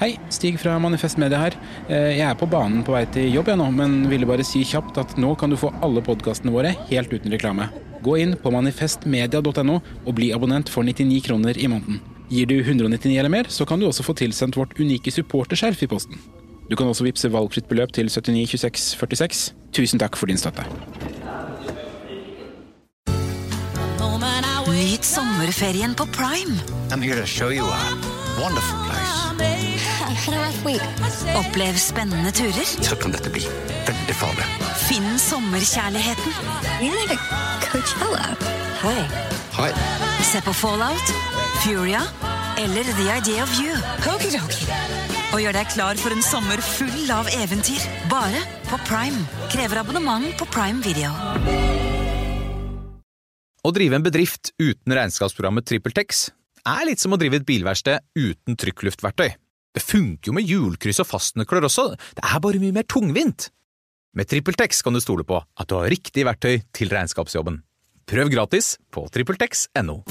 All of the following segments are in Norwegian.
Hei, Stig fra Manifest Media her. Eh, Jeg er på banen på vei til jobb jeg nå, men ville bare si kjapt at nå kan du få alle podkastene våre helt uten reklame. Gå inn på manifestmedia.no og bli abonnent for 99 kroner i måneden. Gir du 199 eller mer, så kan du også få tilsendt vårt unike supporterskjerf i posten. Du kan også vippse valgfritt beløp til 792646. Tusen takk for din støtte. Nyt sommerferien på Prime. I'm here to show you a wonderful place. Opplev spennende turer. Så kan dette bli veldig farlig. Finn sommerkjærligheten. Hi. Hei. Se på Fallout, Furia eller The Idea of You. Og gjør deg klar for en sommer full av eventyr. Bare på Prime. Krever abonnement på Prime Video. Å drive en bedrift uten regnskapsprogrammet TrippelTex er litt som å drive et bilverksted uten trykkluftverktøy. Det funker jo med hjulkryss og fastnøkler også, det er bare mye mer tungvint. Med TrippelTex kan du stole på at du har riktig verktøy til regnskapsjobben. Prøv gratis på TrippelTex.no.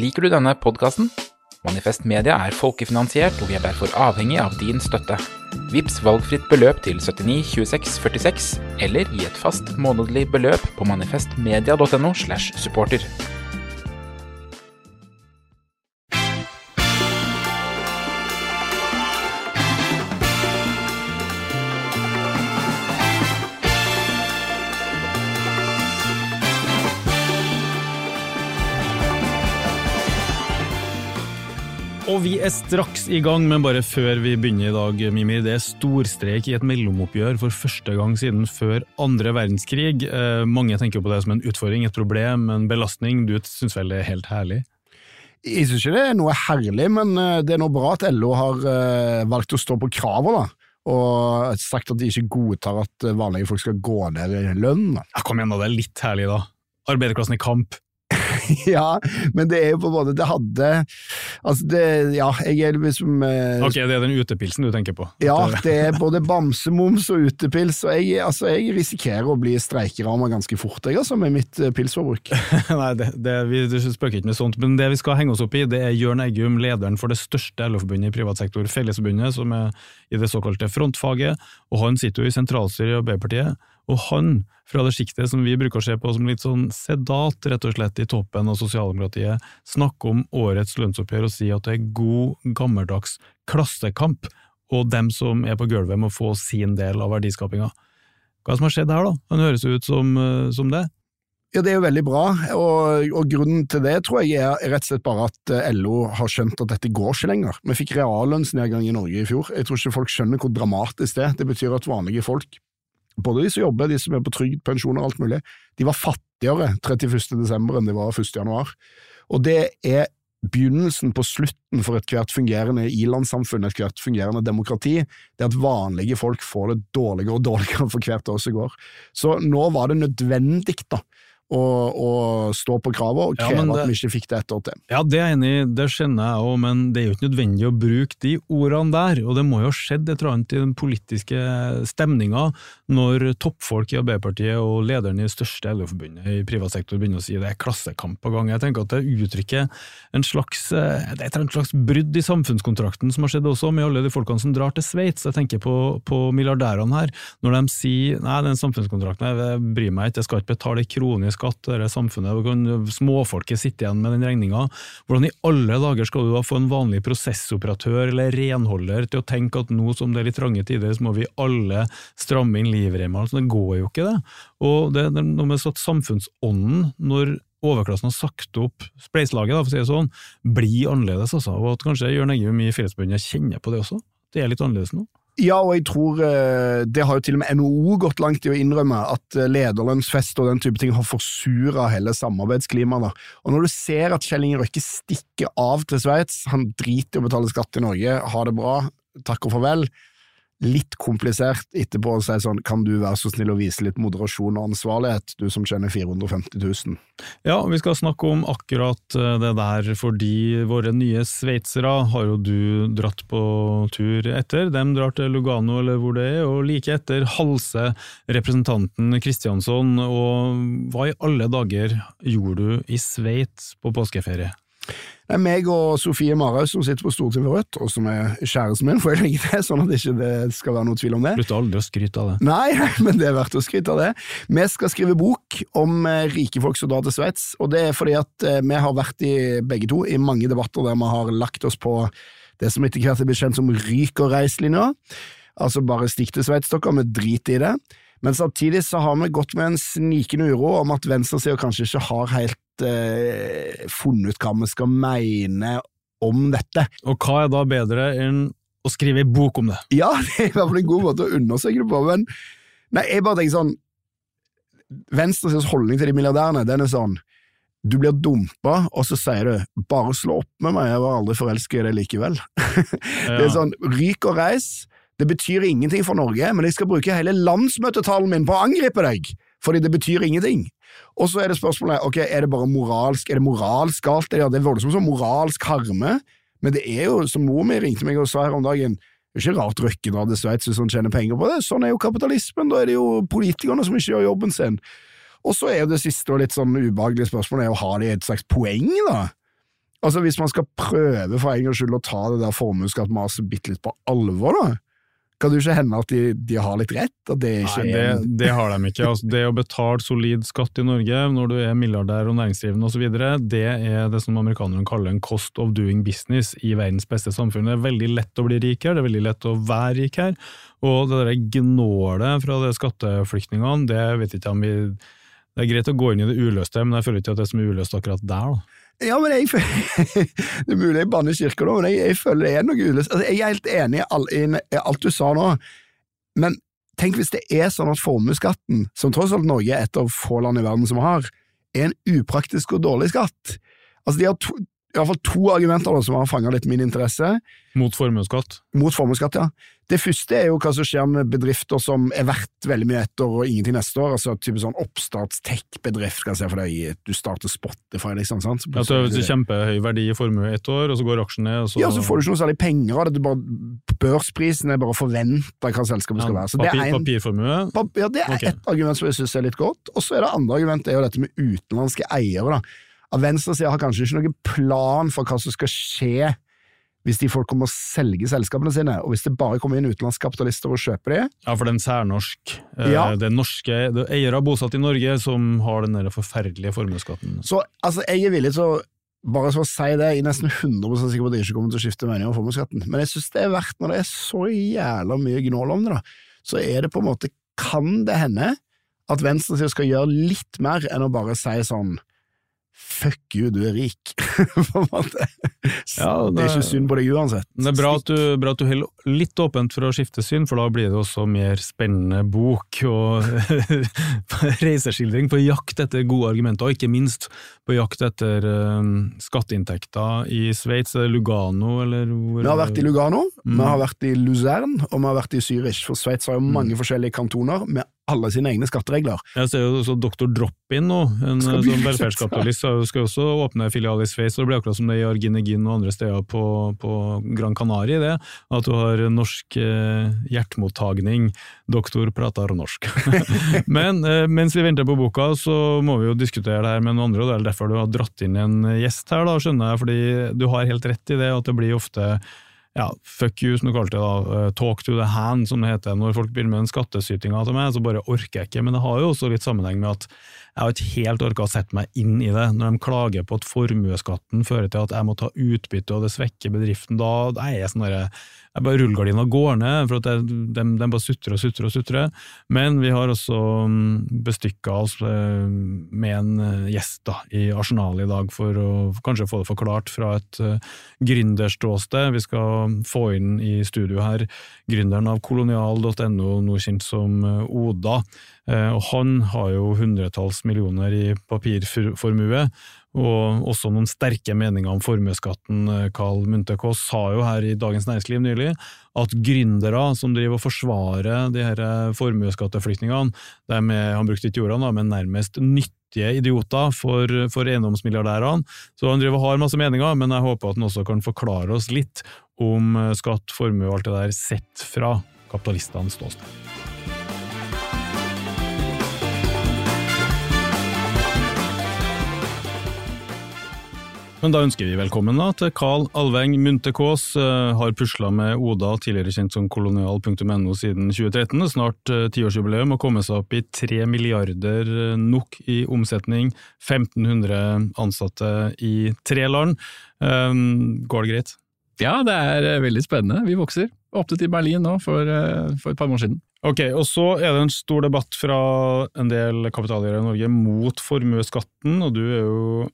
Liker du denne podkasten? Manifest Media er folkefinansiert, og vi er derfor avhengig av din støtte. Vips valgfritt beløp til 79 26 46, eller gi et fast månedlig beløp på manifestmedia.no slash supporter. Og vi er straks i gang, men bare før vi begynner i dag, Mimir. Det er storstreik i et mellomoppgjør for første gang siden før andre verdenskrig. Eh, mange tenker på det som en utfordring, et problem, en belastning. Du syns vel det er helt herlig? Jeg syns ikke det er noe herlig, men eh, det er noe bra at LO har eh, valgt å stå på kravet, da. Og sagt at de ikke godtar at vanlige folk skal gå ned i lønn. Ja, kom igjen, da. Det er litt herlig, da. Arbeiderklassen i kamp. ja, men det er jo på en måte Det hadde Altså, det Ja, jeg er liksom eh, Ok, det er den utepilsen du tenker på? Ja, det er både bamsemums og utepils, og jeg, altså, jeg risikerer å bli streikeramma ganske fort, jeg, altså, med mitt eh, pilsforbruk. Nei, det, det, vi du spøker ikke med sånt, men det vi skal henge oss opp i, det er Jørn Eggum, lederen for det største LO-forbundet i privat sektor, Fellesforbundet, som er i det såkalte frontfaget, og han sitter jo i sentralstyret i Arbeiderpartiet, og han, fra det sjiktet som vi bruker å se på som litt sånn sedat, rett og slett, i toppen av sosialdemokratiet, snakker om årets lønnsoppgjør og sier at det er god, gammeldags klassekamp, og dem som er på gulvet må få sin del av verdiskapinga. Hva som har skjedd her, da? Han høres ut som, eh, som det. Ja, det er jo veldig bra, og, og grunnen til det tror jeg er rett og slett bare at eh, LO har skjønt at dette går ikke lenger. Vi fikk reallønnsnedgang i Norge i fjor. Jeg tror ikke folk skjønner hvor dramatisk det er. Det betyr at vanlige folk, både de som jobber, de som er på trygd, pensjon og alt mulig, de var fattigere 31. desember enn de var 1. januar. Og det er begynnelsen på slutten for ethvert fungerende i-landssamfunn, ethvert fungerende demokrati, det er at vanlige folk får det dårligere og dårligere for hvert år som går. Så nå var det nødvendig da, å, å stå på kravet og Ja, det, at vi ikke fikk det etter år til. Ja, det er jeg enig i, det skjønner jeg òg, men det er jo ikke nødvendig å bruke de ordene der, og det må jo ha skjedd et eller annet i den politiske stemninga når toppfolk i Arbeiderpartiet og lederen i det største LO-forbundet i privat sektor begynner å si det er klassekamp på gang. Jeg tenker at det uttrykker en slags, eh, det er et slags brudd i samfunnskontrakten som har skjedd også med alle de folkene som drar til Sveits. Jeg tenker på, på milliardærene her, når de sier nei, den samfunnskontrakten jeg bryr meg ikke, jeg skal ikke betale en krone skatt til dette samfunnet, og kan småfolket sitte igjen med den regninga. Hvordan i alle dager skal du da få en vanlig prosessoperatør eller renholder til å tenke at nå som det er litt trange tider, så må vi alle stramme inn livremmene? Altså, det går jo ikke, det. Og det er noe med at samfunnsånden, når overklassen har sagt opp spleiselaget, for å si det sånn, blir annerledes, altså. Og at kanskje Jørn Eggum i Fellesforbundet kjenner på det også. Det er litt annerledes nå. Ja, og jeg tror eh, det har jo til og med NHO gått langt i å innrømme at eh, lederlønnsfest og den type ting har forsura hele samarbeidsklimaet. Og når du ser at Kjell Inge Røkke stikker av til Sveits, han driter i å betale skatt i Norge, ha det bra, takk og farvel, litt komplisert etterpå å si sånn, kan du være så snill å vise litt moderasjon og ansvarlighet, du som tjener 450 000? Ja, vi skal snakke om akkurat eh, det der, fordi våre nye sveitsere har jo du dratt på tur etter. De drar til Lugano eller hvor det er, og like etter halser representanten Kristiansson. Og hva i alle dager gjorde du i Sveits på påskeferie? Det er meg og Sofie Marhaug som sitter på Stortinget for Rødt, og som er kjæresten min, får jeg legge det, sånn at det ikke skal være noe tvil om det. Slutter aldri å skryte av det. Nei, men det er verdt å skryte av det. Vi skal skrive bok om eh, rike folk som drar til Sveits, og det er fordi at eh, vi har vært i begge to i mange debatter der vi har lagt oss på det som etter hvert er blitt kjent som ryk- og reislinja. Altså bare stikk til Sveits, dere, vi driter i det. Men samtidig så har vi gått med en snikende uro om at venstresida kanskje ikke har helt eh, funnet ut hva vi skal mene om dette. Og hva er da bedre enn å skrive ei bok om det? Ja, det er i hvert fall en god måte å undersøke det på, men nei, jeg bare tenker sånn Venstres holdning til de milliardærene, den er sånn du blir dumpa, og så sier du 'bare slå opp med meg, jeg var aldri forelsket i deg likevel'. Det er sånn ryk og reis. Det betyr ingenting for Norge, men jeg skal bruke hele landsmøtetalen min på å angripe deg, fordi det betyr ingenting. Og så er det spørsmålet ok, er det bare moralsk, er det moralsk galt? Ja, det er voldsomt som moralsk harme, men det er jo, som mor mi ringte meg og sa her om dagen, det er ikke rart Røkke drar til Sveits hvis han tjener penger på det, sånn er jo kapitalismen, da er det jo politikerne som ikke gjør jobben sin. Og så er jo det siste og litt sånn ubehagelige spørsmålet er å ha det i et slags poeng, da. Altså Hvis man skal prøve for en gangs skyld å ta det der formuesskattmaset bitte litt på alvor, da, kan det ikke hende at de, de har litt rett? Det ikke Nei, det, det har de ikke. Altså, det å betale solid skatt i Norge når du er milliardær og næringsdrivende osv., det er det som amerikanerne kaller en cost of doing business i verdens beste samfunn. Det er veldig lett å bli rik her, det er veldig lett å være rik her. Og det der gnålet fra de skatteflyktningene, det vet ikke om vi Det er greit å gå inn i det uløste, men jeg føler ikke at det er så mye uløst akkurat der. da. Ja, men jeg føler Det er mulig jeg banner kirka nå, men jeg, jeg føler det er noe uløst. Altså, jeg er helt enig i, all, i alt du sa nå, men tenk hvis det er sånn at formuesskatten, som tross alt Norge er et av få land i verden som har, er en upraktisk og dårlig skatt. Altså, de har to, i hvert fall to argumenter da, som har fanget litt min interesse Mot formuesskatt. mot formuesskatt. ja. Det første er jo hva som skjer med bedrifter som er verdt veldig mye ett år og ingenting neste år. altså type sånn oppstarts-tech-bedrift, kan jeg se for deg. Du starter Spotify, liksom. sant? Så hvis du kjempehøy verdi i formue ett år, og så går aksjen ned, og så Ja, så får du ikke noe særlig penger av det. Du bare, børsprisen er bare forventa hva selskapet skal være. Så det papir, er, en, papirformue. pap- ja, det er okay. ett argument som jeg syns er litt godt. Og så er det andre argumentet er jo dette med utenlandske eiere. da. Av venstresida har kanskje ikke noen plan for hva som skal skje hvis de folk kommer og selger selskapene sine, og hvis det bare kommer inn utenlandske kapitalister og kjøper de. Ja, for det er en særnorsk. Eh, Ja. Det er norske det er eiere bosatt i Norge som har den der forferdelige formuesskatten. Så altså, jeg er villig til å bare så å si det, jeg er nesten 100 sikker på at jeg ikke kommer til å skifte mening om formuesskatten, men jeg syns det er verdt, når det er så jævla mye gnål om det, da, så er det på en måte, kan det hende at venstresida skal gjøre litt mer enn å bare si sånn Fuck you, du er rik. på en måte. Ja, det... er ikke synd på deg uansett. Det er bra at, du, bra at du holder litt åpent for å skifte syn, for da blir det også mer spennende bok og reiseskildring på jakt etter gode argumenter, og ikke minst på jakt etter um, skatteinntekter i Sveits, Lugano eller hvor Vi har vært i Lugano, Mm. vi har vært i Luzern, og vi har vært i Zürich, for Sveits har jo mange forskjellige kantoner med alle sine egne skatteregler. Jeg ser jo også Doktor Drop-In nå, en sånn velferdskapitalist, skal også åpne filial i Sveits, det blir akkurat som det i Arginegin og andre steder på, på Gran Canaria, det, at du har norsk eh, hjertemottagning, doktor prater norsk. Men eh, mens vi venter på boka, så må vi jo diskutere det her med noen andre, og det er derfor du har dratt inn en gjest her, da, skjønner jeg, fordi du har helt rett i det, at det blir ofte ja, fuck you, som du kalte det da, eh, talk to the hand, som det heter. Når folk begynner med den skattesytinga til meg, så bare orker jeg ikke. Men det har jo også litt sammenheng med at jeg har ikke helt orka å sette meg inn i det. Når de klager på at formuesskatten fører til at jeg må ta utbytte og det svekker bedriften, da, jeg er jeg sånn derre jeg bare Rullegardina går ned, for at de, bare sutrer og sutrer og sutrer. Men vi har også bestykka oss eh, med en eh, gjest da, i Arsenalet i dag, for å kanskje få det forklart fra et uh, gründerståsted. Vi skal få inn i studio her gründeren av kolonial.no, nå kjent som eh, Oda. Eh, og han har jo hundretalls millioner i papirformue, og også noen sterke meninger om formuesskatten. Carl Munthe Kaas sa jo her i Dagens Næringsliv nylig at gründere som driver og forsvarer de her formuesskatteflyktningene, de er, han brukte ikke ordene, men nærmest nyttige idioter for, for eiendomsmilliardærene. Så han driver og har masse meninger, men jeg håper at han også kan forklare oss litt om skatt, formue og alt det der sett fra kapitalistenes ståsted. Men da ønsker vi velkommen da, til Carl Alveng Munthe Kaas. Uh, har pusla med Oda, tidligere kjent som kolonial.no siden 2013. Snart uh, tiårsjubileum og kommet seg opp i 3 milliarder uh, NOK i omsetning. 1500 ansatte i tre land. går det greit? Ja, det er veldig spennende. Vi vokser. Åpnet i Berlin nå for, for et par måneder siden. Ok, og Så er det en stor debatt fra en del kapitaleiere i Norge mot formuesskatten, og du er jo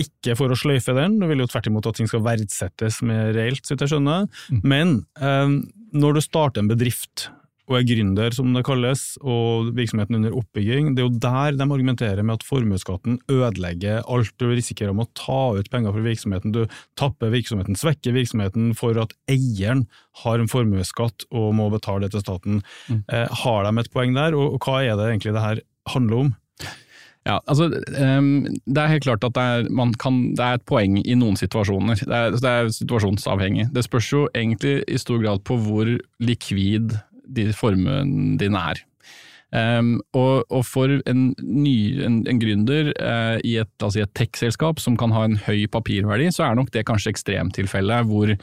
ikke for å sløyfe den, du vil jo tvert imot at ting skal verdsettes mer reelt, så jeg skjønner. Mm. Men eh, når du starter en bedrift og er gründer, som det kalles, og virksomheten under oppbygging, det er jo der de argumenterer med at formuesskatten ødelegger alt. Du risikerer om å ta ut penger fra virksomheten, du tapper virksomheten, svekker virksomheten for at eieren har en formuesskatt og må betale det til staten. Mm. Eh, har de et poeng der, og, og hva er det egentlig det her handler om? Ja, altså um, Det er helt klart at det er, kan, det er, et poeng i noen situasjoner. Det er, det er, situasjonsavhengig. Det spørs jo egentlig i stor grad på hvor likvid de formuen din er. Um, og, og, for en, ny, en, en gründer uh, i et, altså et tech-selskap som kan ha en høy papirverdi, så er nok det kanskje ekstremtilfellet hvor,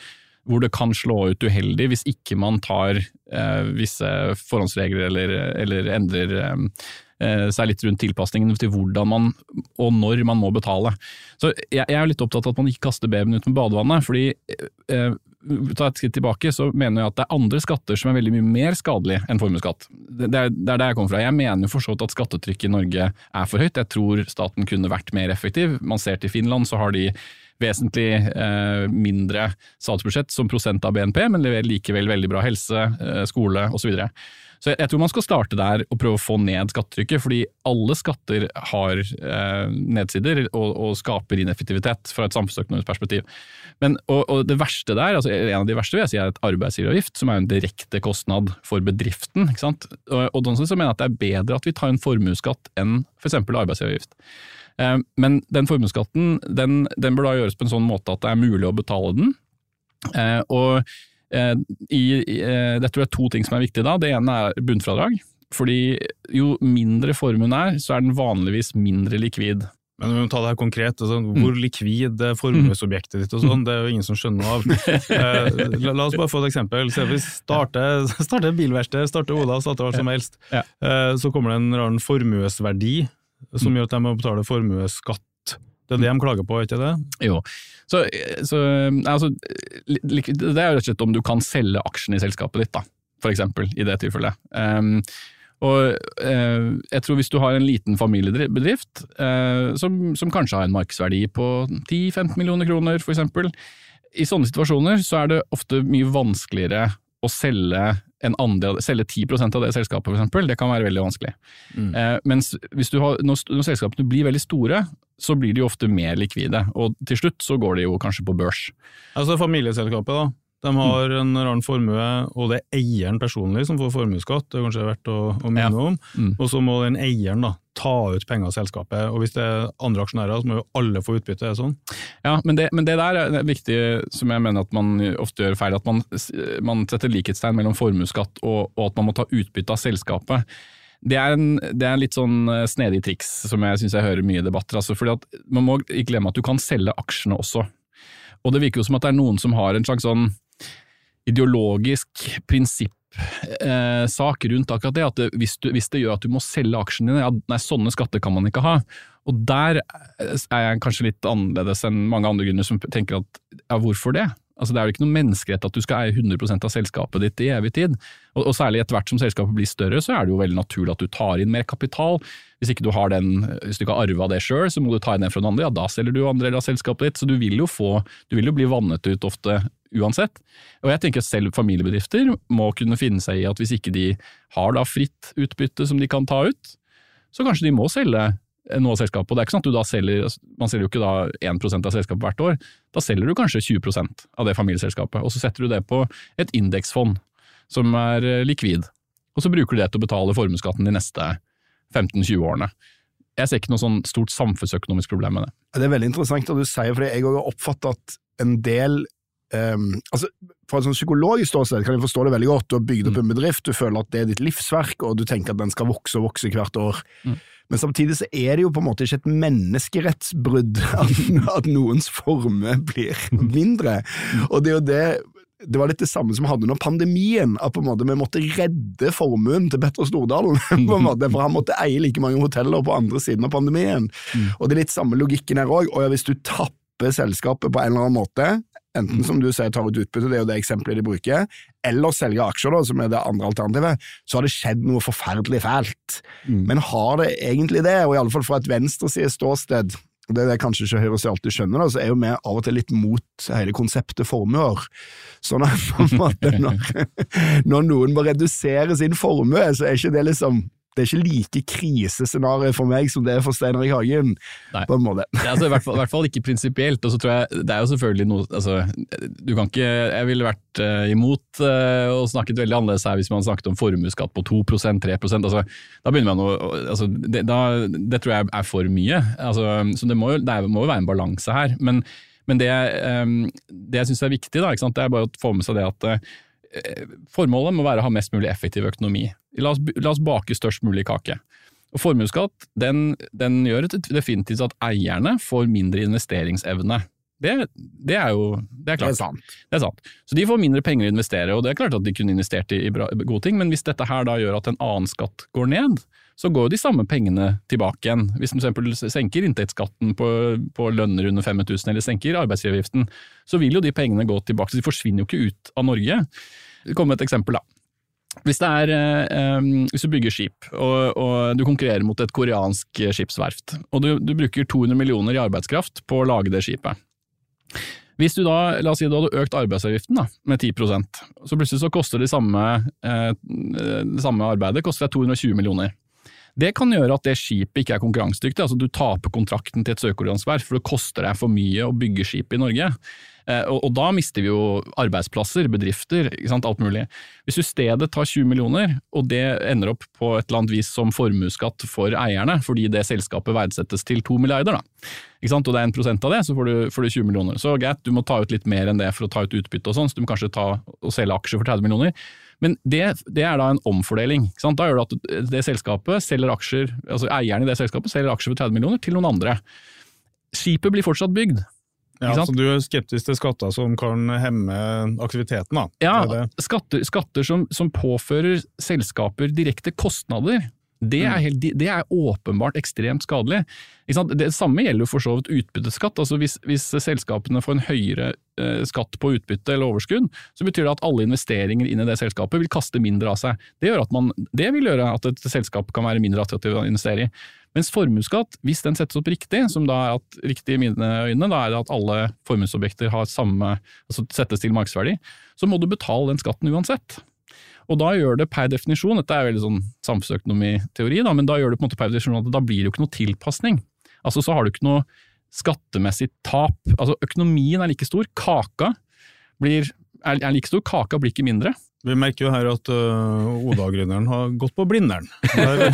hvor det kan slå ut uheldig hvis ikke man tar uh, visse forhåndsregler eller, eller endrer um, seg litt rundt tilpasningen til hvordan man og når man må betale. Så jeg, er litt opptatt av at man ikke kaster babyen ut med badevannet. fordi eh, ta et skritt tilbake, så mener jeg at det er andre skatter som er veldig mye mer skadelige enn formuesskatt. Det, det, er der jeg kommer fra. Jeg mener for så vidt at skattetrykket i Norge er for høyt. Jeg tror staten kunne vært mer effektiv. Man ser til Finland, så har de vesentlig eh, mindre statsbudsjett som prosent av BNP, men leverer likevel veldig bra helse, eh, skole osv. Så jeg tror man skal starte der og prøve å få ned skattetrykket, fordi alle skatter har eh, nedsider og, og, skaper ineffektivitet fra et samfunnsøkonomisk perspektiv. Men, og, og, det verste der, altså En av de verste vil jeg si er et arbeidsgiveravgift, som er en direkte kostnad for bedriften. ikke sant? Og, og sånn så mener jeg at det er bedre at vi tar en formuesskatt enn f.eks. arbeidsgiveravgift. Eh, men den formuesskatten den, den bør da gjøres på en sånn måte at det er mulig å betale den. Eh, og Eh, I, eh, dette er to ting som er viktige da. Det ene er bunnfradrag. Fordi jo mindre formuen er, så er den vanligvis mindre likvid. Men vi må ta det her konkret. Altså, mm. hvor likvid er formuesobjektet ditt og sånn, det er jo ingen som skjønner av. Eh, la, la, oss bare få et eksempel. Se vi starter, starter bilverksted, starter Ola, starter hva som helst. Eh, så kommer det en rar formuesverdi som mm. gjør at de må betale formuesskatt det er det de klager på, ikke det? Jo. Så, så altså, det er jo rett og slett om du kan selge aksjene i selskapet ditt, da, for eksempel, i det tilfellet. Um, og uh, jeg tror hvis du har en liten familiebedrift uh, som, som, kanskje har en markedsverdi på 10-15 millioner kroner, for eksempel, i sånne situasjoner så er det ofte mye vanskeligere å selge en andel, selge 10% av det selskapet, eksempel, det kan være veldig vanskelig. Mm. Eh, mens har, når, når, selskapene blir veldig store, så blir de ofte mer likvide, og til slutt så går de jo kanskje på børs. Altså familieselskapet, da. De har en rar formue, og det er eieren personlig som får formuesskatt, det er kanskje verdt å, å minne ja. om. Mm. Og så må den eieren da ta ut penger av selskapet, og hvis det er andre aksjonærer, så må jo alle få utbytte. sånn? Ja, men det, men det der er viktig, som jeg mener at man ofte gjør feil, at man, man setter likhetstegn mellom formuesskatt og, og at man må ta utbytte av selskapet. Det er, en, det er en litt sånn eh, snedig triks som jeg syns jeg hører mye i debatter. Altså fordi at Man må ikke glemme at du kan selge aksjene også. Og det virker jo som at det er noen som har en slags sånn ideologisk prinsippsak eh, rundt akkurat det. At det, hvis, du, hvis, det gjør at du må selge aksjene dine, ja, nei, sånne skatter kan man ikke ha. Og der er jeg kanskje litt annerledes enn mange andre grunner som tenker at ja, hvorfor det? Altså, det er jo ikke noen menneskerett at du skal eie 100 av selskapet ditt i evig tid. Og, og særlig etter hvert som selskapet blir større, så er det jo veldig naturlig at du tar inn mer kapital. Hvis ikke du har den, hvis du ikke har arva det sjøl, så må du ta inn den fra den andre. Ja, da selger du andre deler av selskapet ditt. Så du vil jo få, du vil jo bli vannet ut ofte uansett. Og jeg tenker at selv familiebedrifter må kunne finne seg i at hvis ikke de har da fritt utbytte som de kan ta ut, så kanskje de må selge noe av selskapet. Og det er ikke sånn at du da selger, Man selger jo ikke da 1 av selskapet hvert år. Da selger du kanskje 20% av det familieselskapet, og så setter du det på et indeksfond som er eh, likvid. Og så bruker du det til å betale formuesskatten de neste 15-20 årene. Jeg ser ikke noe sånn stort samfunnsøkonomisk problem med det. Det er veldig interessant at du sier, for jeg har oppfattet at en del um, altså Fra et sånn psykologisk ståsted kan jeg forstå det veldig godt. Du har bygd opp en bedrift, du føler at det er ditt livsverk, og du tenker at den skal vokse og vokse hvert år. Mm. Men samtidig så er det jo på en måte ikke et menneskerettsbrudd at, at noens formue blir mindre. Og det er jo det det var litt det samme som vi hadde under pandemien, at på en måte vi måtte redde formuen til Petter Stordalen. på en måte, For han måtte eie like mange hoteller på andre siden av pandemien. Mm. Og det er litt samme logikken her òg. Og ja, hvis du tapper selskapet på en eller annen måte, enten som du sier tar ut utbytte, det er jo det eksempelet de bruker, eller selge aksjer, da, som er det andre alternativet, så har det skjedd noe forferdelig fælt. Mm. Men har det egentlig det, og iallfall fra et venstresideståsted, og det er det kanskje ikke Høyre alltid skjønner, da, så er jo vi av og til litt mot hele konseptet formuer. Sånn at på en måte når, når noen må redusere sin formue, så er ikke det liksom det er ikke like krisescenario for meg som det er for Steinar Hagen. Nei. på en måte. Ja, altså, i, hvert fall, I hvert fall ikke prinsipielt. Og så tror jeg det er jo selvfølgelig noe altså, du kan ikke, Jeg ville vært uh, imot uh, og snakket veldig annerledes her hvis man snakket om formuesskatt på 2% 3 altså, Da begynner man å altså, det, da, det tror jeg er for mye. Altså, så det må, jo, det må jo være en balanse her. Men, men det, um, det jeg syns er viktig, da, det er bare å få med seg det at uh, Formålet må være å ha mest mulig effektiv økonomi. La oss, la oss bake størst mulig kake. Og Formuesskatt den, den gjør definitivt at eierne får mindre investeringsevne. Det, det, er jo det er klart. Det er sant. Det er sant. Så de får mindre penger å investere, og det er klart at de kunne investert i, i bra, gode ting, men hvis dette her da gjør at en annen skatt går ned, så går jo de samme pengene tilbake igjen. Hvis man f.eks. senker inntektsskatten på, på lønner under 5000, eller senker arbeidsgiveravgiften, så vil jo de pengene gå tilbake, så de forsvinner jo ikke ut av Norge. Kom kommer et eksempel, da. Hvis, er, eh, hvis, du bygger skip, og, og, du konkurrerer mot et koreansk skipsverft, og du, du, bruker 200 millioner i arbeidskraft på å lage det skipet. Hvis du da, la oss si du hadde økt arbeidsavgiften da, med 10% så plutselig så koster det samme, eh, samme arbeidet koster deg 220 millioner. Det kan gjøre at det skipet ikke er konkurransedyktig, altså du taper kontrakten til et sørkoreansk for det koster deg for mye å bygge skip i Norge. Eh, og, og, da mister vi jo arbeidsplasser, bedrifter, alt mulig. Hvis du stedet tar 20 millioner, og det ender opp på et eller annet vis som formuesskatt for eierne, fordi det selskapet verdsettes til 2 milliarder, da. Og det er en prosent av det, så får du, får du 20 millioner. Så greit, du må ta ut litt mer enn det for å ta ut utbytte og sånn, så du må kanskje ta og selge aksjer for 30 millioner. Men det, det, er da en omfordeling. Da gjør det at det selskapet selger aksjer, altså eieren i det selskapet selger aksjer for 30 millioner til noen andre. Skipet blir fortsatt bygd. Ja, Så du er skeptisk til skatter som kan hemme aktiviteten? da? Ja, skatter, skatter som, som, påfører selskaper direkte kostnader. Det er, helt, det er, åpenbart ekstremt skadelig. Det samme gjelder for så vidt utbytteskatt. Altså hvis, hvis, selskapene får en høyere eh, skatt på utbytte eller overskudd, så betyr det at alle investeringer inn i det selskapet vil kaste mindre av seg. Det, man, det vil gjøre at et selskap kan være mindre attraktivt å investere i. Mens formuesskatt, hvis den settes opp riktig, som da er at, riktig i mine øyne, da er det at alle formuesobjekter har samme, altså settes til markedsverdi, så må du betale den skatten uansett. Og da gjør det per definisjon, dette er veldig sånn samfunnsøkonomiteori, da, men da gjør det på en måte per definisjon at da blir det jo ikke noe tilpasning. Altså så har du ikke noe skattemessig tap. Altså økonomien er like stor, kaka blir, er, er like stor, kaka blir ikke mindre. Vi merker jo her at uh, Oda-gründeren har gått på Blindern. Der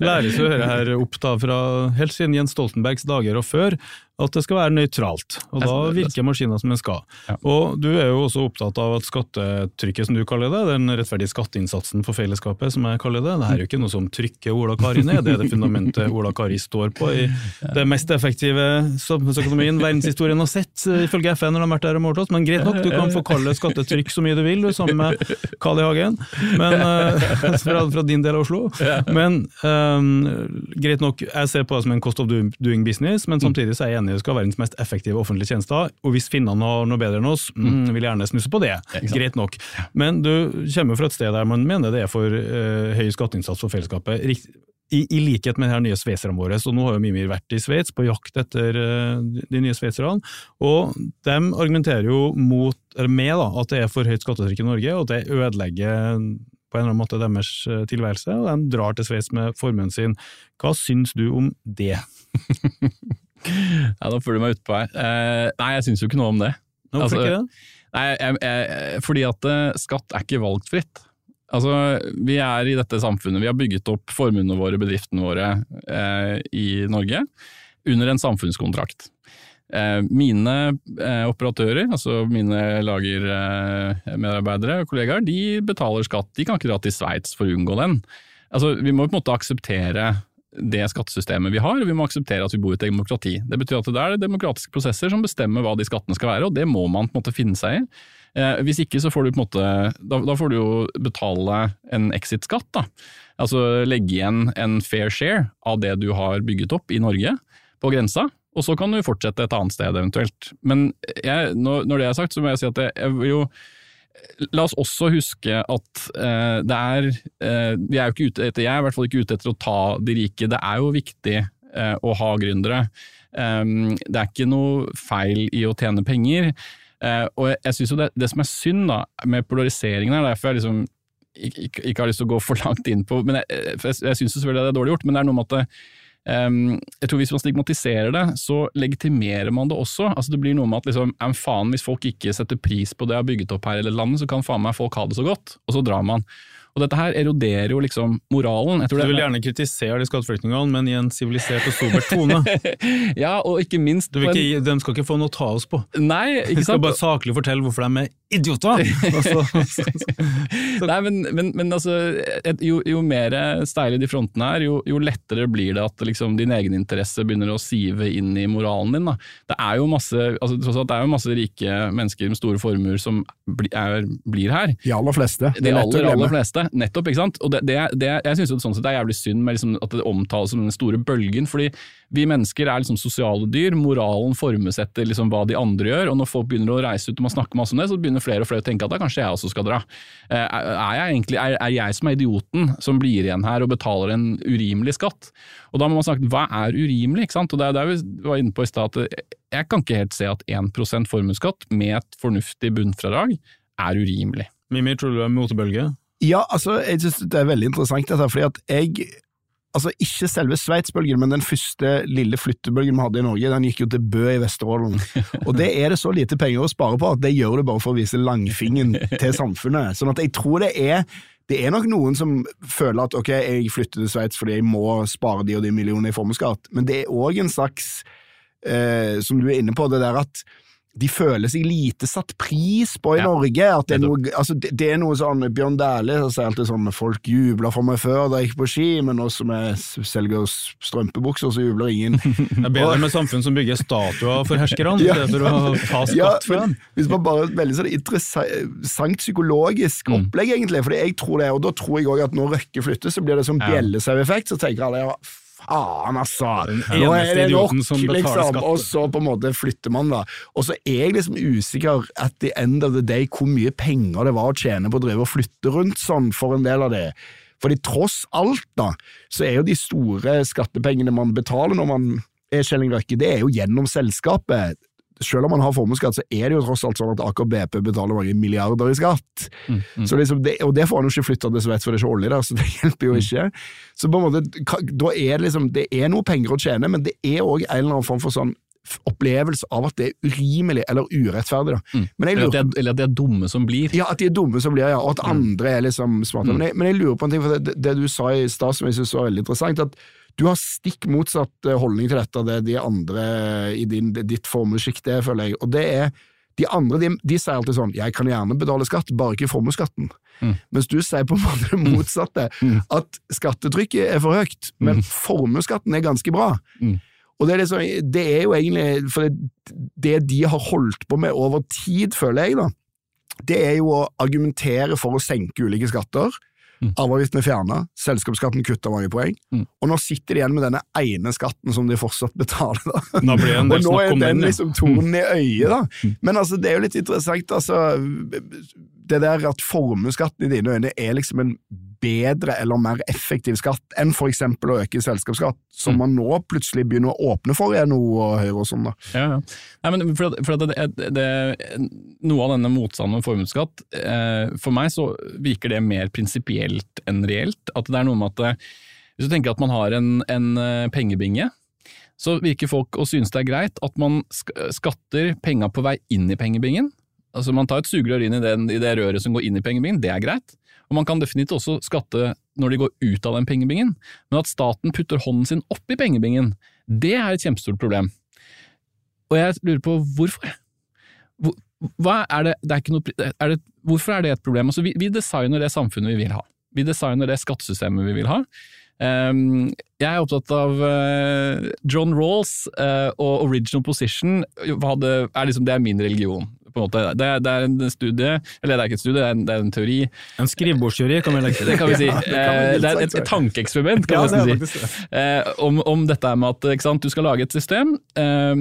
læres jo dette her opp da fra helt siden Jens Stoltenbergs dager og før, at det skal være nøytralt. Og da virker maskina som den skal. Ja. Og du er jo også opptatt av at skattetrykket, som du kaller det, den rettferdige skatteinnsatsen for fellesskapet, som jeg kaller det, det er jo ikke noe som trykker Ola Kari ned, det er det fundamentet Ola Kari står på i det mest effektive samfunnsøkonomien verdenshistorien har sett, ifølge FN når de har vært der og målt oss. Men greit nok, du kan få kalle skattetrykk så mye du vil, du, sammen med Carl I. Hagen, men, uh, fra, fra, din del av Oslo. Men um, greit nok, jeg ser på det som en cost of doing business, men samtidig så er jeg enig det skal være verdens mest effektive offentlige tjenester, og hvis finnene har noe bedre enn oss, mm, vil jeg gjerne snusse på det. Greit nok. Men du kommer fra et sted der man mener det er for uh, høy skatteinnsats for fellesskapet. I, I, likhet med de her nye sveitserne våre, så nå har jo Mimir vært i Sveits på jakt etter uh, de nye sveitserne, og de argumenterer jo mot, eller med da, at det er for høyt skattetrykk i Norge, og at det ødelegger på en eller annen måte deres eh, tilværelse, og de drar til Sveits med formuen sin. Hva syns du om det? Ja, Nå følger du meg utpå her. Eh, nei, jeg syns jo ikke noe om det. Hvorfor Altså, ikke det? Nei, jeg, jeg, fordi at eh, skatt er ikke valgfritt. Altså, Vi er i dette samfunnet, vi har bygget opp formuene våre, bedriftene våre eh, i Norge, under en samfunnskontrakt. Eh, mine eh, operatører, altså mine lagermedarbeidere og kollegaer, de betaler skatt. De kan ikke dra til Sveits for å unngå den. Altså, vi må på en måte akseptere det skattesystemet vi har, og vi må akseptere at vi bor i et demokrati. Det betyr at det er demokratiske prosesser som bestemmer hva de skattene skal være, og det må man på en måte finne seg i. Eh, hvis ikke så får du på en måte, da, da får du jo betale en exit-skatt. da. Altså legge igjen en fair share av det du har bygget opp i Norge på grensa, og så kan du fortsette et annet sted eventuelt. Men jeg, når, når det er sagt, så må jeg si at jeg, jeg vil jo La oss også huske at eh, det er eh, vi er jo ikke ute etter, Jeg er i hvert fall ikke ute etter å ta de rike. Det er jo viktig eh, å ha gründere. Um, det er ikke noe feil i å tjene penger. Eh, og jeg, jeg synes jo det, det som er synd da, med polariseringen her, derfor jeg liksom ikke, ikke, har lyst til å gå for langt inn på men Jeg, for jeg, jeg syns selvfølgelig det er dårlig gjort, men det er noe med at Um, jeg tror Hvis man stigmatiserer det, så legitimerer man det også. Altså Det blir noe med at liksom, en faen hvis folk ikke setter pris på det jeg har bygget opp her i landet, så kan faen meg folk ha det så godt, og så drar man. Og Dette her eroderer jo liksom moralen. Jeg tror Du vil gjerne kritisere de skatteflyktningene, men i en sivilisert og sober tone. ja, og ikke minst ikke, de skal ikke få noe å ta oss på. Nei, ikke sant? De skal bare saklig fortelle hvorfor de er idioter! Og så- Nei, men, men, men altså, et, jo, jo mer steile de frontene er, jo, jo lettere blir det at liksom, din egeninteresse begynner å sive inn i moralen din. Da. Det, er jo masse, altså, det er jo masse rike mennesker med store formuer som bli, er, blir her. De aller fleste. Det De er aller, aller fleste, nettopp. ikke sant? Og det, det, det, jeg synes sånn det er jævlig synd med liksom at det omtales som den store bølgen, fordi vi mennesker er liksom sosiale dyr. Moralen formesetter liksom hva de andre gjør, og når folk begynner å reise ut og man snakker masse om det, så begynner flere og flere å tenke at da kanskje jeg også skal dra. Eh, Er jeg, egentlig, er, er jeg som er idioten som blir igjen her og betaler en urimelig skatt? Og da må man snakke hva er urimelig? ikke sant? Og det er der vi var inne på i stad at jeg kan ikke helt se at 1% formuesskatt med et fornuftig bunnfradrag er urimelig. Mimi, tror du det er motebølge? Ja, altså, jeg synes det er veldig interessant dette, fordi at jeg Altså, ikke selve Sveits-bølgen, men den første lille flyttebølgen vi hadde i Norge, den gikk jo til Bø i Vesterålen. Og det er det så lite penger å spare på at det gjør det bare for å vise langfingen til samfunnet. Sånn at jeg tror det er det er nok noen som føler at ok, jeg flytter til Sveits fordi jeg må spare de og de millionene i formuesskatt, men det er òg en slags, eh, som du er inne på, det der at de føler seg lite satt pris på i Ja, Norge. At det, er noe, altså, det, det er noe sånn Bjørn Dæhlie sier alltid sånn folk jubla for meg før da jeg gikk på ski, men nå som jeg selger strømpebukser, så jubler ingen. Det er bedre med samfunn som bygger statuer for herskerne, Ja. i stedet for å ta skatt Ja, for dem. hvis man bare Veldig sånn interessant psykologisk Mm. opplegg, egentlig. For jeg tror det, og da tror jeg òg at når Røkke flytter, så blir det sånn bjellesaueffekt. Så tenker alle ja, faen, altså! Nå er det nok, liksom. Og så på en måte flytter man, da. Og så er jeg liksom usikker at the end of the day hvor mye penger det var å tjene på å drive og flytte rundt sånn for en del av det. Fordi tross alt, da, så er jo de store skattepengene man betaler når man er Kjelling Røkke, det er jo gjennom selskapet. Selv om man har formuesskatt, så er det jo tross alt sånn at Aker BP betaler mange milliarder i skatt. Så liksom det, og det får han jo ikke flytta til Sveits, for det er ikke olje der, så det hjelper jo ikke. Så på en måte, da er det liksom, det er noe penger å tjene, men det er òg en eller annen form for sånn opplevelse av at det er urimelig eller urettferdig. Men jeg Eller at, lurer er, eller at de er dumme som blir. ja, at de er dumme som blir, ja, og at andre er liksom smarte. Men, jeg, men jeg lurer på en ting, for det, det du sa i stad som jeg synes var veldig interessant, at du har stikk motsatt eh, holdning til dette, det de andre i din, ditt formuessjikt er, føler jeg. Og det er de andre de, de sier alltid sånn 'jeg kan gjerne betale skatt, bare ikke formuesskatten'. Mens du sier på en måte det motsatte, at skattetrykket er for høyt, men formuesskatten er ganske bra. Og det er, liksom, det er jo egentlig For det, det de har holdt på med over tid, føler jeg, da, det er jo å argumentere for å senke ulike skatter. Arveavgiften er fjerna, selskapsskatten kutta mange poeng, og nå sitter de igjen med denne ene skatten som de fortsatt betaler. Da. Nå blir en del og nå er den den, liksom tornen i øyet, da. Men altså, det er jo litt interessant, altså. Det der at formuesskatten i dine øyne er liksom en bedre eller mer effektiv skatt enn for eksempel å øke selskapsskatt, som man nå plutselig begynner å åpne for i NHO og Høyre og sånn. da. Ja, ja. Nei, men for at, for at det, det, noe av denne motstanden med formuesskatt, eh, for meg så virker det mer prinsipielt enn reelt. At det er noe med at eh, hvis du tenker at man har en, en eh, pengebinge, så virker folk å synes det er greit at man skatter penga på vei inn i pengebingen. Altså Man tar et sugerør inn i, den, i det røret som går inn i pengebingen, det er greit. Og man kan definitivt også skatte når de går ut av den pengebingen. Men at staten putter hånden sin oppi pengebingen, det er et kjempestort problem. Og jeg lurer på hvorfor. Er det, det er noe, er det, hvorfor er det et problem? Altså, vi, vi designer det samfunnet vi vil ha. Vi designer det skattesystemet vi vil ha. Ehm, jeg er opptatt av eh, John Rawls eh, og Original Position. Liksom, det er min religion. På en måte. Det, det er en studie, eller det er ikke et studie, det er en, det er en teori. En skrivebordsteori, kan vi legge til. Det kan vi si. Ja, det kan vi Eh, det er et, et tankeeksperiment, kan Ja, man er nesten si. det. Eh, om, om dette med at ikke sant, du skal lage et system, eh,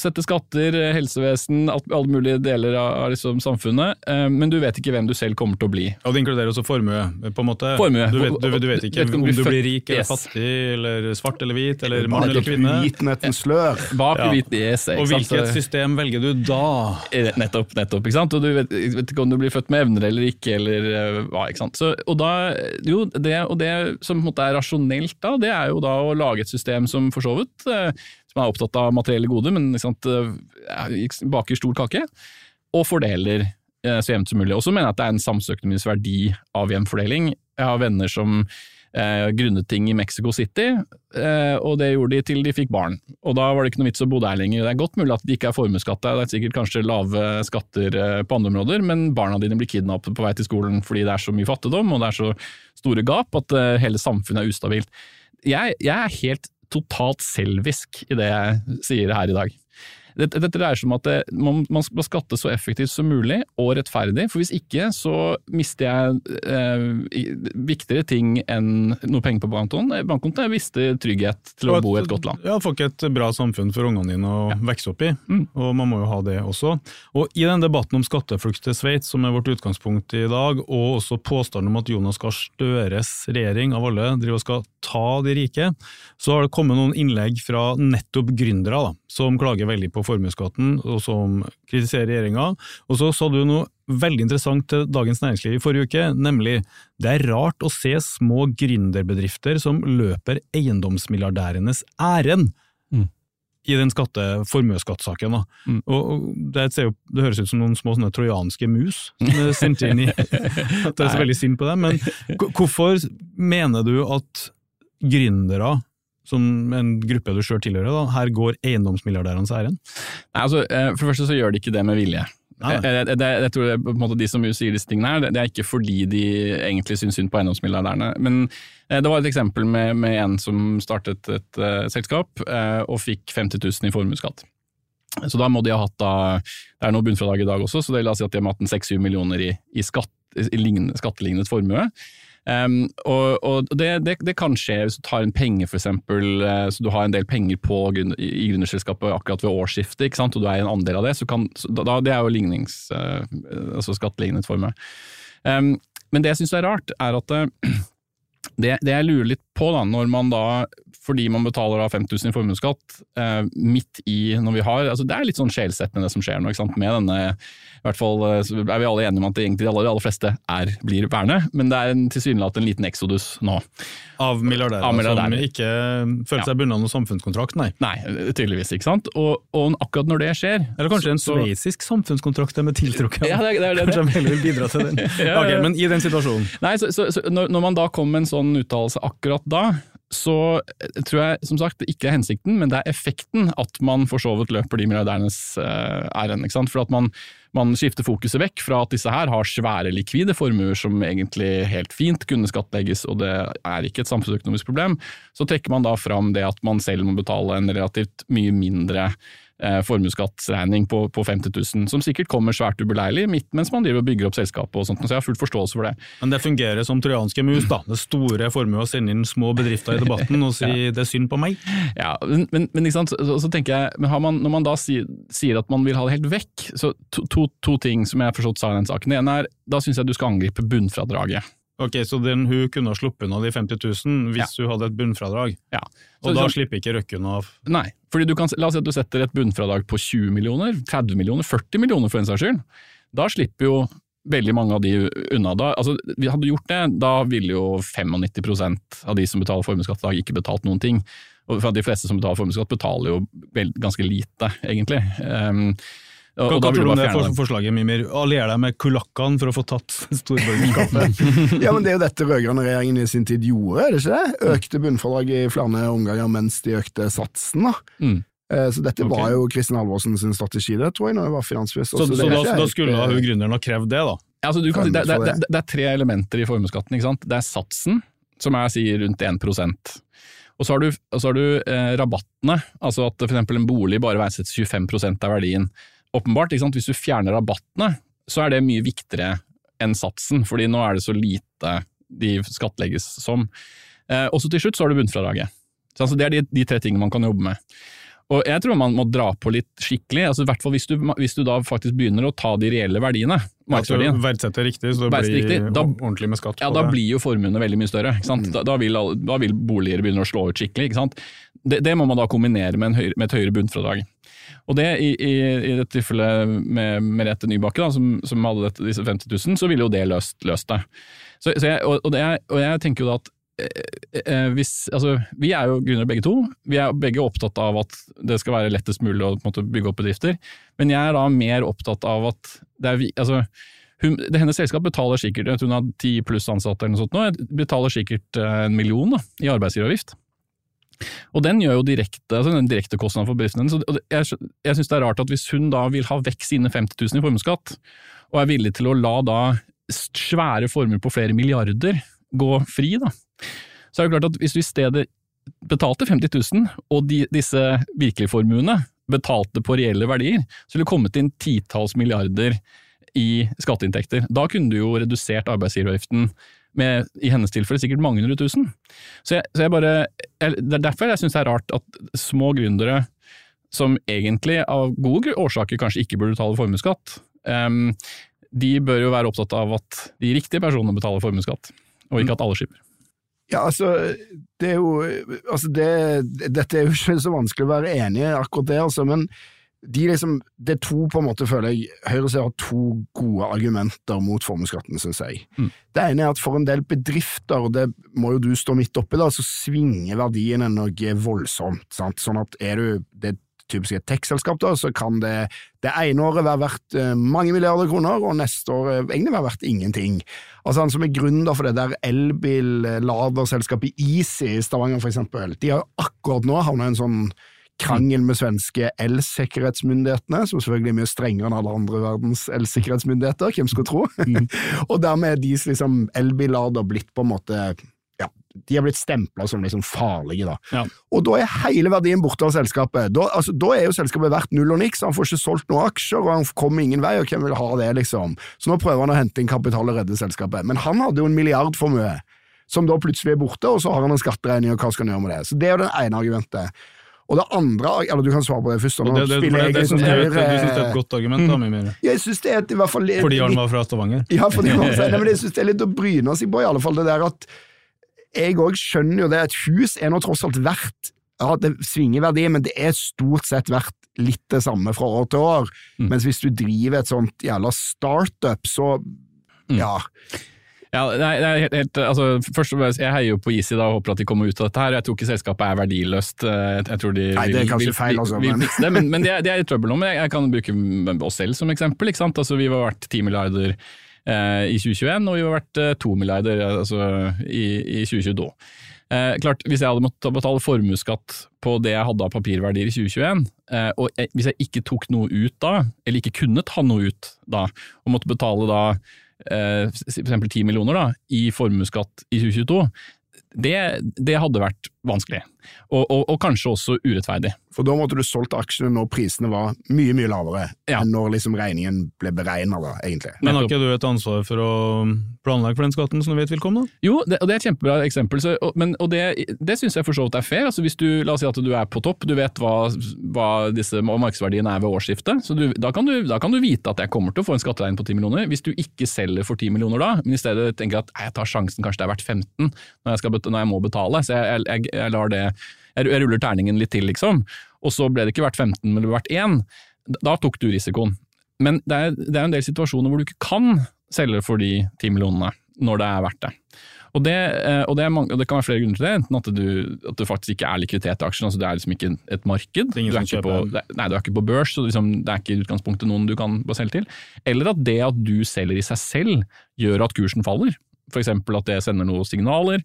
sette skatter, helsevesen, alt, alle mulige deler av, av liksom, samfunnet, eh, men du vet ikke hvem du selv kommer til å bli. Og det inkluderer også formue, på en måte. Formue. Du vet, du, du vet ikke Vet ikke om om du du blir rik eller Yes. fattig, eller svart eller hvit, eller mann eller kvinne. slør. Bak Ja. hvit yes, Og sant? hvilket system velger du da? Nettopp, nettopp. ikke sant? Og du vet, vet ikke om du blir født med evner eller ikke, eller eh, hva. ikke sant? Så, og da, jo, det, og det som måte er rasjonelt da, det er jo da å lage et system som for så vidt, eh, som er opptatt av materielle goder, men sant, eh, baker stor kake, og fordeler så jevnt som mulig. Og så mener jeg at det er en samfunnsøkonomisk verdi av jevn fordeling. Jeg har venner som grunnet ting i Mexico City, eh, og det gjorde de til de fikk barn. Og da var det ikke noe vits å bo der lenger. Det er godt mulig at det ikke er formuesskatta, det er sikkert kanskje lave skatter eh, på andre områder, men barna dine blir kidnappet på vei til skolen fordi det er så mye fattigdom og det er så store gap at eh, hele samfunnet er ustabilt. Jeg, jeg er helt totalt selvisk i det jeg sier her i dag. Dette, dette dreier seg om at det, man, man skal skatte så effektivt som mulig og rettferdig, for hvis ikke så mister jeg eh, viktigere ting enn noe penger på bankkontoen. Eh, Bankkontoen jeg mister trygghet til å bo i et godt land. Ja, Får ikke et bra samfunn for ungene dine å vokse opp i, Mm. og man må jo ha det også. Og I den debatten om skatteflukt til Sveits, som er vårt utgangspunkt i dag, og også påstanden om at Jonas Gahr Støres regjering av alle driver og skal ta de rike, så har det kommet noen innlegg fra nettopp gründere, da, som klager veldig på formuesskatten, og som kritiserer regjeringa. Og så sa du noe veldig interessant til Dagens Næringsliv i forrige uke, nemlig det er rart å se små gründerbedrifter som løper eiendomsmilliardærenes ærend Mm. i den skatte, formuesskattsaken. Mm. Det, jo, det høres ut som noen små trojanske mus som er sendt inn i At jeg er så veldig sint på dem. Men hvorfor mener du at gründere, som en gruppe du sjøl tilhører, da, her går eiendomsmilliardærenes ærend? Altså, eh, for det første så gjør de ikke det med vilje. Jeg, jeg, jeg, jeg tror det, på en måte De som sier disse tingene her, det, det er ikke fordi de egentlig syns synd på eiendomsmilliardærene. Men eh, det var et eksempel med, med en som startet et uh, selskap uh, og fikk 50 000 i formuesskatt. Så da må de ha hatt da, Det er noe bunnfradrag i dag også, så det la oss si at de har hatt 6-7 millioner i, i, skatt, i lignende, skattelignet formue. Um, og og det, det, det kan skje hvis du tar en penge, for eksempel, eh, så du har en del penger på, i i gründerselskapet akkurat ved årsskiftet, ikke sant? og du er en andel av det, så kan, så da, det er jo lignings, eh, altså skattelignet formue. Um, men det jeg syns er rart, er at eh, det, det jeg lurer litt på, da, når man da, fordi man betaler da 5000 i formuesskatt, eh, midt i når vi har altså Det er litt sånn sjelsettende det som skjer nå, ikke sant? med denne i hvert fall eh, er vi alle enige om at det egentlig de aller, aller fleste er, blir verne, men det er en tilsynelatende en liten exodus nå. Av milliardærer, Av milliardærer. som ikke føler seg bundet av noen samfunnskontrakt, nei. Nei, tydeligvis, ikke sant. Og, og akkurat når det skjer Eller kanskje en sveitsisk samfunnskontrakt de er tiltrukket av. Ja, det det det. Kanskje de heller vil bidra til den. Ja, ja. Ok, men i den situasjonen, Nei, så, så, så når, når man da kommer med en sånn uttalelse akkurat da, så tror jeg som sagt det ikke er hensikten, men det er effekten at man for så vidt løper de milliardærenes eh, ærend. ikke? For at man, man skifter fokuset vekk fra at disse her har svære likvide formuer som egentlig helt fint kunne skattlegges, og det er ikke et samfunnsøkonomisk problem. Så trekker man da fram det at man selv må betale en relativt mye mindre eh, formuesskattregning på, på 50 000, som sikkert kommer svært ubeleilig midt mens man driver og bygger opp selskapet og sånt, så jeg har full forståelse for det. men det fungerer som trojanske mus, da. Det store formuer å sende inn små bedrifter i debatten og si det er synd på meg. Ja, men, men, ikke sant? Så, så tenker jeg, men har man, når man da sier, sier at man vil ha det helt vekk, så to, to, to ting som jeg har forstått sa i den saken. Det ene er, da syns jeg du skal angripe bunnfradraget. Ok, Så den, hun kunne ha sluppet unna de 50 000 hvis hun hadde et bunnfradrag, Ja. og da så- slipper ikke Røkke unna Nei, fordi du kan, la oss si at du setter et bunnfradrag på 20 millioner, 30 millioner, 40 millioner for en saks skyld. Da slipper jo veldig mange av de unna. Da, altså, vi hadde gjort det, da ville jo 95% av de som betaler formuesskatt i dag, ikke betalt noen ting. Og for de fleste som betaler formuesskatt, betaler jo ganske lite, egentlig. Um, Hva og da hva tror du om bare det for, forslaget, Mimir? Allier deg med kulakkene for å få tatt storborgerskapet. Ja, men Det er jo dette rød-grønne regjeringen i sin tid gjorde, er det ikke det? Økte bunnfradrag i flere omganger mens de økte satsen. da. Mm. Eh, Så dette okay. var jo Kristin Halvorsen sin strategi, det tror jeg, når hun var finansminister. Så, Så så da, ikke da skulle eh, hun gründeren ha krevd det, da? Ja, altså, du kan si, det, det, det, det. er tre elementer i formuesskatten. Det er satsen, som er sier rundt 1% Og så har du, og så har du eh, rabattene, altså at f.eks. en bolig bare verdsettes 25% av verdien. Åpenbart, ikke sant? hvis du fjerner rabattene, så er det mye viktigere enn satsen, fordi nå er det så lite de skattlegges som. Eh, også til slutt så har du bunnfradraget. Så altså, det er de, de tre tingene man kan jobbe med. Og jeg tror man må dra på litt skikkelig, altså i hvert fall hvis du, hvis du da faktisk begynner å ta de reelle verdiene, markedsverdien. Ja, Verdsette riktig, så det blir riktig. Da- ordentlig med skatt Ja, da det. blir jo formuene veldig mye større. Ikke sant? Da, da, vil, da vil boliger begynne å slå ut skikkelig. Det, det må man da kombinere med, en høyere, med et høyere bunnfradrag. Og det i, i, i dette tilfellet med Merete Nybakke, da, som, som hadde dette, disse 50 000, så ville jo det løst, løst det. Så, så jeg, og, og, det er, og jeg tenker jo da at eh, eh, hvis, altså, vi er jo gründere begge to. Vi er begge opptatt av at det skal være lettest mulig å måte, bygge opp bedrifter. Men jeg er da mer opptatt av at det er vi, altså, hun, det, hennes selskap betaler sikkert, hun har ti pluss ansatte eller noe sånt nå, betaler sikkert eh, en million da, i arbeidsgiveravgift. Og den gjør jo direkte, altså den direkte kostnaden for bedriften hennes. Jeg, jeg syns det er rart at hvis hun da vil ha vekk sine 50 000 i formuesskatt, og er villig til å la da svære formuer på flere milliarder gå fri, da, så er det klart at hvis du i stedet betalte 50 000, og de, disse virkelige formuene betalte på reelle verdier, så ville det kommet inn titalls milliarder i skatteinntekter. Da kunne du jo redusert arbeidsgiveravgiften med, i hennes tilfelle, sikkert mange hundre tusen. Så jeg, så jeg bare, Det er derfor jeg syns det er rart at små gründere, som egentlig av gode årsaker kanskje ikke burde betale formuesskatt, de bør jo være opptatt av at de riktige personene betaler formuesskatt, og ikke at alle slipper. Ja, altså, det er jo altså det, Dette er jo ikke så vanskelig å være enig i akkurat det, altså, men de liksom, det er to, på en måte, føler jeg, Høyre har to gode argumenter mot formuesskatten, syns jeg. Mm. Det ene er at for en del bedrifter, og det må jo du stå midt oppi, da, så svinger verdiene noe voldsomt. Sant? Sånn at er du det typisk et tech-selskap, da, så kan det det ene året være verdt eh, mange milliarder kroner, og neste år eh, egentlig være verdt ingenting. Altså Han som er gründer for det der elbil-laderselskapet Easy i Stavanger, for eksempel, de har jo akkurat nå havna i en sånn krangel med svenske elsikkerhetsmyndighetene, som selvfølgelig er mye strengere enn alle andre verdens elsikkerhetsmyndigheter, hvem skulle tro? og dermed er deres liksom, elbillader blitt på en måte ja, de har blitt stempla som liksom farlige. da. Ja. Og da er hele verdien borte av selskapet. Da, altså, da er jo selskapet verdt null og niks, han får ikke solgt noen aksjer, og han kommer ingen vei, og hvem vil ha det, liksom? Så nå prøver han å hente inn kapital og redde selskapet. Men han hadde jo en milliardformue, som da plutselig er borte, og så har han en skatteregning, og hva skal han gjøre med det? Så det er jo det ene argumentet. Og det andre, eller du kan svare på det først, nå det, det, spiller det, jeg det, liksom synes jeg du syns det er et godt argument, da, Mimir? Jeg synes det er et, i hvert fall litt- Fordi han var fra Stavanger? ja, fordi han var, men jeg synes det er litt å bryne seg på, i alle fall det der at jeg òg skjønner jo det, et hus er nå tross alt verdt ja, det svinger verdi, men det er stort sett verdt litt det samme fra år til år. Mm. Mens hvis du driver et sånt jævla startup, så Mm. Ja. nei, er helt, altså, først og fremst, Jeg heier jo på Easy da, og håper at de kommer ut av dette. her. Jeg tror ikke selskapet er verdiløst. Eh, Jeg tror de Nei, det er kanskje vil, feil, altså, vil, men- vil fikse det, men, men det, er, det er i trøbbel nå. Men jeg, jeg kan bruke oss selv som eksempel. ikke sant? Altså, Vi var verdt 10 milliarder eh, i 2021, og vi var verdt eh, 2 milliarder altså, i, i 2022. Eh, klart, Hvis jeg hadde måttet betale formuesskatt på det jeg hadde av papirverdier i 2021, eh, og jeg, hvis jeg ikke tok noe ut da, eller ikke kunne ta noe ut da, og måtte betale da eh, eksempel 10 millioner da, i formuesskatt i 2022, Det, det hadde vært vanskelig, og, og, og kanskje også urettferdig. For da måtte du solgt aksjene når prisene var mye mye lavere Ja. enn når liksom regningen ble beregna, egentlig. Men har ikke du et ansvar for å planlegge for den skatten som du vet vil komme? da? Jo, det, og det er et kjempebra eksempel, så, og, men, og det, det syns jeg for så vidt er fair. Altså hvis du, La oss si at du er på topp, du vet hva, hva disse markedsverdiene er ved årsskiftet. så du, da, kan du, da kan du vite at jeg kommer til å få en skatteregning på 10 millioner. Hvis du ikke selger for 10 millioner da, men i stedet tenker at jeg tar sjansen, kanskje det er verdt 15 når jeg, skal, når jeg må betale, så jeg, jeg, jeg lar det jeg, jeg ruller terningen litt til, liksom. Og så ble det ikke hvert 15, men det ble hvert 1. Da tok du risikoen. Men det er, det er en del situasjoner hvor du ikke kan selge for de 10 millionene når det er verdt det. Og det, eh, og det, mange, og det kan være flere grunner til det, enten at, du, at det faktisk ikke er likviditet i aksjen, altså det er liksom ikke et marked. du, er på, nei, du er ikke på børs, så liksom, det er ikke i utgangspunktet noen du kan selge til. Eller at det at du selger i seg selv gjør at kursen faller. Eksempel at det sender noen signaler.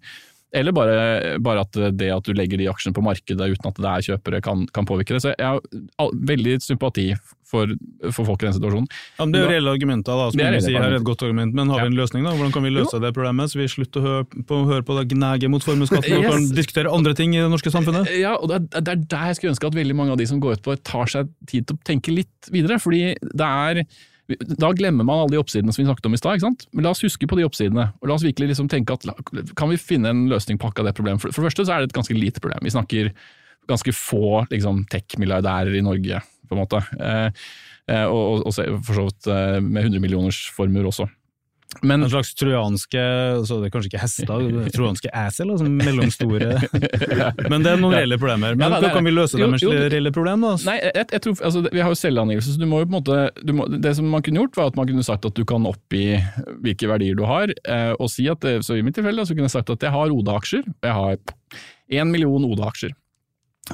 Eller bare, bare at det at du legger de aksjene på markedet uten at det er kjøpere, kan, kan påvirke det. Så jeg har veldig sympati for, for folk i den situasjonen. Ja, det er jo reelle argumenter, da, som Det er sier er et godt argument. Men har vi en løsning, da? Hvordan kan vi løse det problemet, så vi slutter å høre på, høre på det gnaget mot formuesskatten og Yes. kan diskutere andre ting i det norske samfunnet? Ja, og det er, det er der jeg skulle ønske at veldig mange av de som går ut på det, tar seg tid til å tenke litt videre. fordi det er da glemmer man alle de oppsidene som vi snakket om i stad. Men La oss huske på de oppsidene, og la oss virkelig liksom tenke at kan vi finne en løsning på akkurat det problemet. For, for det første så er det et ganske lite problem. Vi snakker ganske få liksom, tech-milliardærer i Norge, på en måte. Eh, eh, og, og, og for så vidt eh, med 100 millioners formuer også. Men En slags trojanske så det er kanskje ikke hester, trojanske æsel, altså mellomstore Men det er noen reelle problemer. Men Ja, da, kan vi løse Jo, med reelle problem, da? Nei, jeg, jeg tror, altså, Vi har jo selvangivelse, så du må jo på en måte du må, Det som man kunne gjort, var at man kunne sagt at du kan oppgi hvilke verdier du har, eh, og si at det, så i mitt tilfelle så kunne jeg sagt at jeg har Oda-aksjer. og Jeg har én million Oda-aksjer.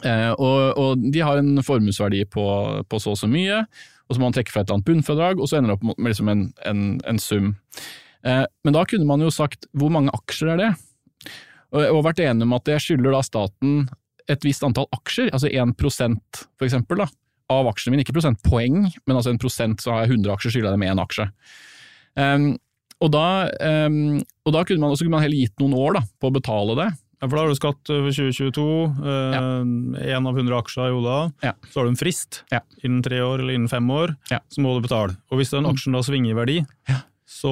Eh, og, og de har en formuesverdi på, på så og så mye, og så må man trekke fra et eller annet bunnfradrag, og så ender det opp med liksom en, en, en sum. Eh, men da kunne man jo sagt hvor mange aksjer er det? Og, og vært enig om at jeg skylder da staten et visst antall aksjer, altså 1% for eksempel, da, av aksjene mine. Ikke prosentpoeng, men altså en prosent, så har jeg 100 aksjer, skylder jeg dem én aksje. Um, og da, um, og da kunne man, kunne man heller gitt noen år da, på å betale det. Ja, for da har du skatt for 2022, én av 100 aksjer i Oda. Ja. Så har du en frist Ja. innen tre år eller innen fem år, Ja. så må du betale. Og hvis den aksjen da svinger i verdi, Ja. så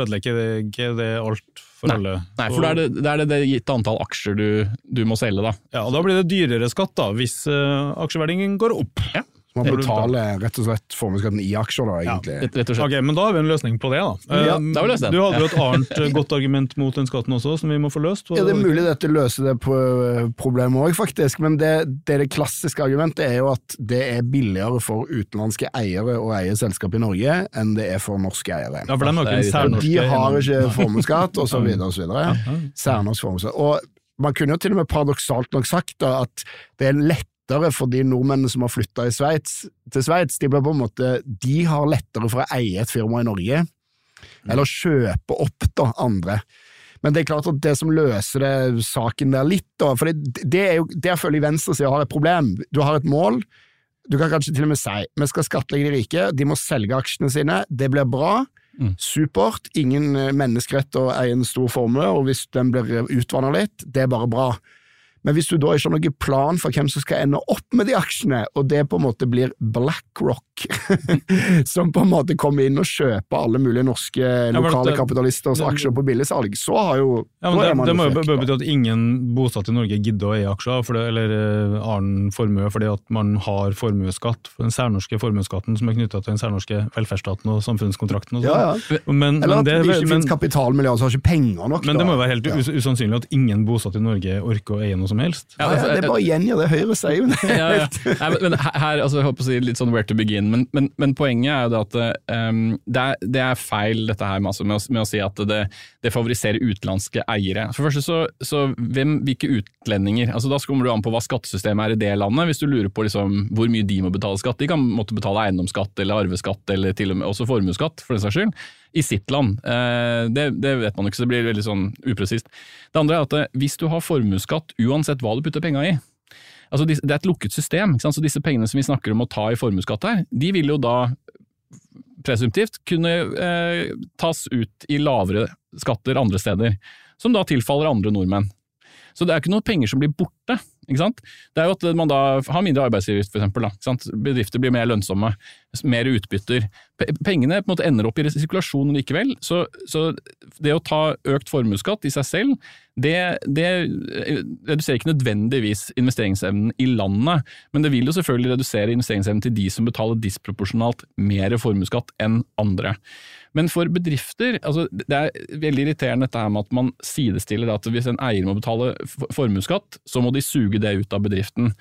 ødelegger det ikke det alt for alle. Nei, for da er det det er det, gitt antall aksjer du, du må selge, da. Ja, og da blir det dyrere skatt da, hvis uh, aksjeverdien går opp. Ja. Man er betaler rett og slett formuesskatten i aksjer, da, egentlig. Ja, rett og slett. Ok, men da har vi en løsning på det, da. Ja, Eh, da har vi løst den. Du hadde jo et annet eh, godt argument mot den skatten også, som vi må få løst. Ja, Det er mulig dette løser det på eh, problemet òg, faktisk. Men det, det, det klassiske argumentet er jo at det er billigere for utenlandske eiere å eie selskap i Norge enn det er for norske eiere. Ja, for de har ikke er særnorske De har ikke formuesskatt, så videre. Særnorsk formuesskatt. Og man kunne jo til og med paradoksalt nok sagt da, at det er lettere for de nordmennene som har flytta til Sveits. De, de har lettere for å eie et firma i Norge, eller kjøpe opp da, andre. Men det er klart at det som løser det saken der litt, da, for det, det er jo der føler jeg venstresida har et problem. Du har et mål, du kan kanskje til og med si vi skal skattlegge de rike, de må selge aksjene sine, det blir bra. Supert, ingen eh, menneskerett å eie en stor formue, og hvis den blir utvanna litt, det er bare bra. Men hvis du da ikke har noen plan for hvem som skal ende opp med de aksjene, og det på en måte blir BlackRock, som på en måte kommer inn og kjøper alle mulige norske lokale lokale det- kapitalisters det- aksjer på billigsalg, så har jo Ja, men da det, man det må jo bety at ingen bosatt i Norge gidder å eie aksjer, det, eller eh, annen formue, fordi at man har formuesskatt, den særnorske formuesskatten som er knytta til den særnorske velferdsstaten og samfunnskontrakten og sånn. Ja, ja. Men, Eller men, at det, ikke men, finnes kapitalmiljøer som har ikke penger nok. men det må jo være helt Ja. us usannsynlig at ingen bosatt i Norge orker å eie noe som helst. Ja, altså, det er bare å gjengi det Høyre sier jo. ja, ja. Nei, men, men her, altså, jeg håper å si litt sånn where to begin, men, men, men poenget er jo det at um, det, er, det er feil dette her med, altså, med, å, med å si at det, det favoriserer utenlandske eiere. For det første så, så hvem, hvilke utlendinger? Altså, da kommer du an på hva skattesystemet er i det landet. Hvis du lurer på liksom, hvor mye de må betale skatt. De kan måtte betale eiendomsskatt eller arveskatt eller til og med også formuesskatt, for den saks skyld, i sitt land. Eh, det, det vet man ikke, så det blir veldig sånn upresist. Det andre er at eh, hvis du har formuesskatt uansett hva du putter penga i, Altså, det er et lukket system, så disse pengene som vi snakker om å ta i formuesskatt her, de vil jo da presumptivt kunne eh, tas ut i lavere skatter andre steder, som da tilfaller andre nordmenn. Så det er ikke noe penger som blir borte. Ikke sant? Det er jo at man da har mindre arbeidsgiveravgift, for eksempel. Bedrifter blir mer lønnsomme, mer utbytter. Pe- Pengene på en måte ender opp i sirkulasjon likevel. Så, så det å ta økt formuesskatt i seg selv, det, det reduserer ikke nødvendigvis investeringsevnen i landet, men det vil jo selvfølgelig redusere investeringsevnen til de som betaler disproporsjonalt mer formuesskatt enn andre. Men for bedrifter, altså det er veldig irriterende dette her med at man sidestiller at hvis en eier må betale for- formuesskatt, så må de suge det ut av bedriften.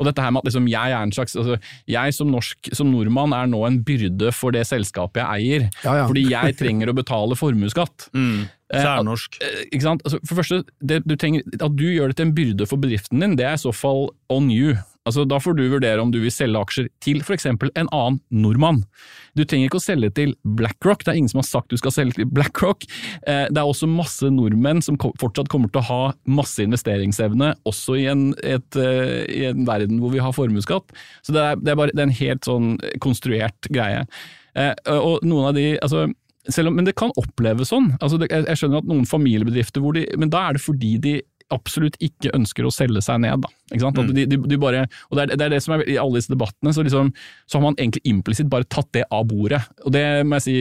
Og dette her med at liksom jeg er en slags, altså jeg som norsk, som nordmann er nå en byrde for det selskapet jeg eier, Ja, ja. fordi jeg trenger å betale formuesskatt. Mm. Eh, Særnorsk. Eh, Ikke sant? Altså, for det første, det, du trenger, at du gjør det til en byrde for bedriften din, det er i så fall on you. Altså, da får du vurdere om du vil selge aksjer til f.eks. en annen nordmann. Du trenger ikke å selge til BlackRock, det er ingen som har sagt du skal selge til BlackRock. Eh, Det er også masse nordmenn som fortsatt kommer til å ha masse investeringsevne, også i en, et, eh, i en verden hvor vi har formuesskatt. Så det er, det, er bare, det er en helt sånn konstruert greie. Eh, Og noen av de, altså om, men det kan oppleves sånn. Altså, jeg, skjønner at noen familiebedrifter de Men da er det fordi de absolutt ikke ønsker å selge seg ned. Da. Ikke sant? At de, de, de bare, og det er, det er det som er I alle disse debattene så, liksom, så har man egentlig implisitt bare tatt det av bordet. Og det må jeg si,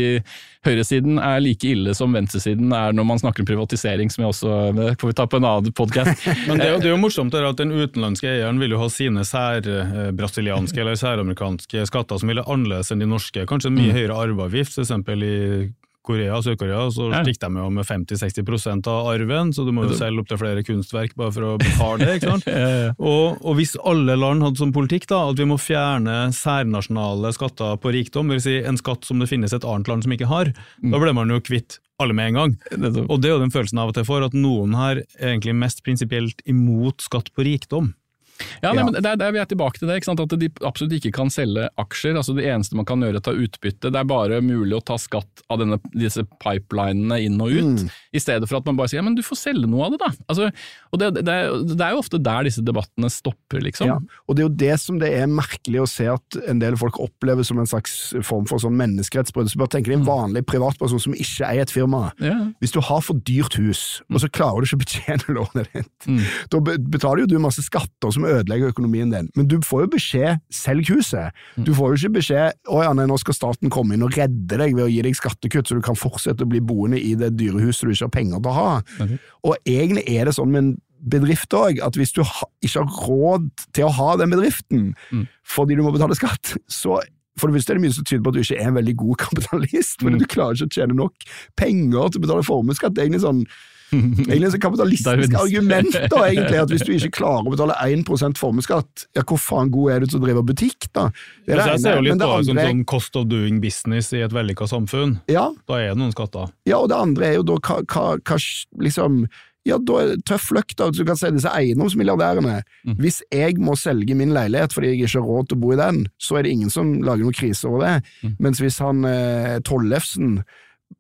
høyresiden er like ille som venstresiden er når man snakker om privatisering, som jeg også får vi ta på en annen podkast. Men det er, jo, det er jo morsomt at den utenlandske eieren vil jo ha sine særbrasilianske eller særamerikanske skatter som vil være annerledes enn de norske. Kanskje en mye høyere arveavgift, f.eks. i Korea og Sør-Korea, så Ja. stikker de jo med 50-60% av arven, så du må jo selge opp til flere kunstverk bare for å betale det. ikke sant? Og, og hvis alle land hadde som politikk da, at vi må fjerne særnasjonale skatter på rikdom, vil si en skatt som det finnes et annet land som ikke har, da ble man jo kvitt alle med en gang. Og det er jo den følelsen av og til for, at noen her er egentlig mest prinsipielt imot skatt på rikdom. Ja, nei, men der, der Vi er tilbake til det, ikke sant? at de absolutt ikke kan selge aksjer. altså Det eneste man kan gjøre er å ta utbytte. Det er bare mulig å ta skatt av denne, disse pipelinene inn og ut, i stedet for at man bare sier ja, men du får selge noe av det, da. Altså, og det, det, det er jo ofte der disse debattene stopper, liksom. Ja, og det er jo det som det er merkelig å se at en del folk opplever som en slags form for sånn menneskerettsbrudd. Så bare tenker deg en vanlig privatperson som ikke eier et firma. Ja. Hvis du har for dyrt hus, og så klarer du ikke å betjene lånet ditt, da betaler jo du masse skatter som ødelegger økonomien din. Men du får jo beskjed 'selg huset'. Du får jo ikke beskjed 'å ja, nei, nå skal staten komme inn og redde deg ved å gi deg skattekutt, så du kan fortsette å bli boende i det dyre huset du ikke har penger til å ha'. Og egentlig er det sånn med en bedrift òg, at hvis du ikke har råd til å ha den bedriften fordi du må betale skatt, så for det første er det mye som tyder på at du ikke er en veldig god kapitalist, fordi du klarer ikke å tjene nok penger til å betale formuesskatt. Det er egentlig sånn Egentlig et sånn kapitalistisk argument da, egentlig, at hvis du ikke klarer å betale 1% formuesskatt, ja, hvor faen god er du til å drive butikk, da? Det er Så det jeg ser jo litt det på det som sånn cost of doing business i et vellykka samfunn. ja, Da er det noen skatter. Ja, og det andre er jo da hva, hva, hva liksom ja, da er det tøff løkt, da. Du kan si disse eiendomsmilliardærene. Hvis jeg må selge min leilighet fordi jeg ikke har råd til å bo i den, så er det ingen som lager noen krise over det. Mens hvis han eh, Tollefsen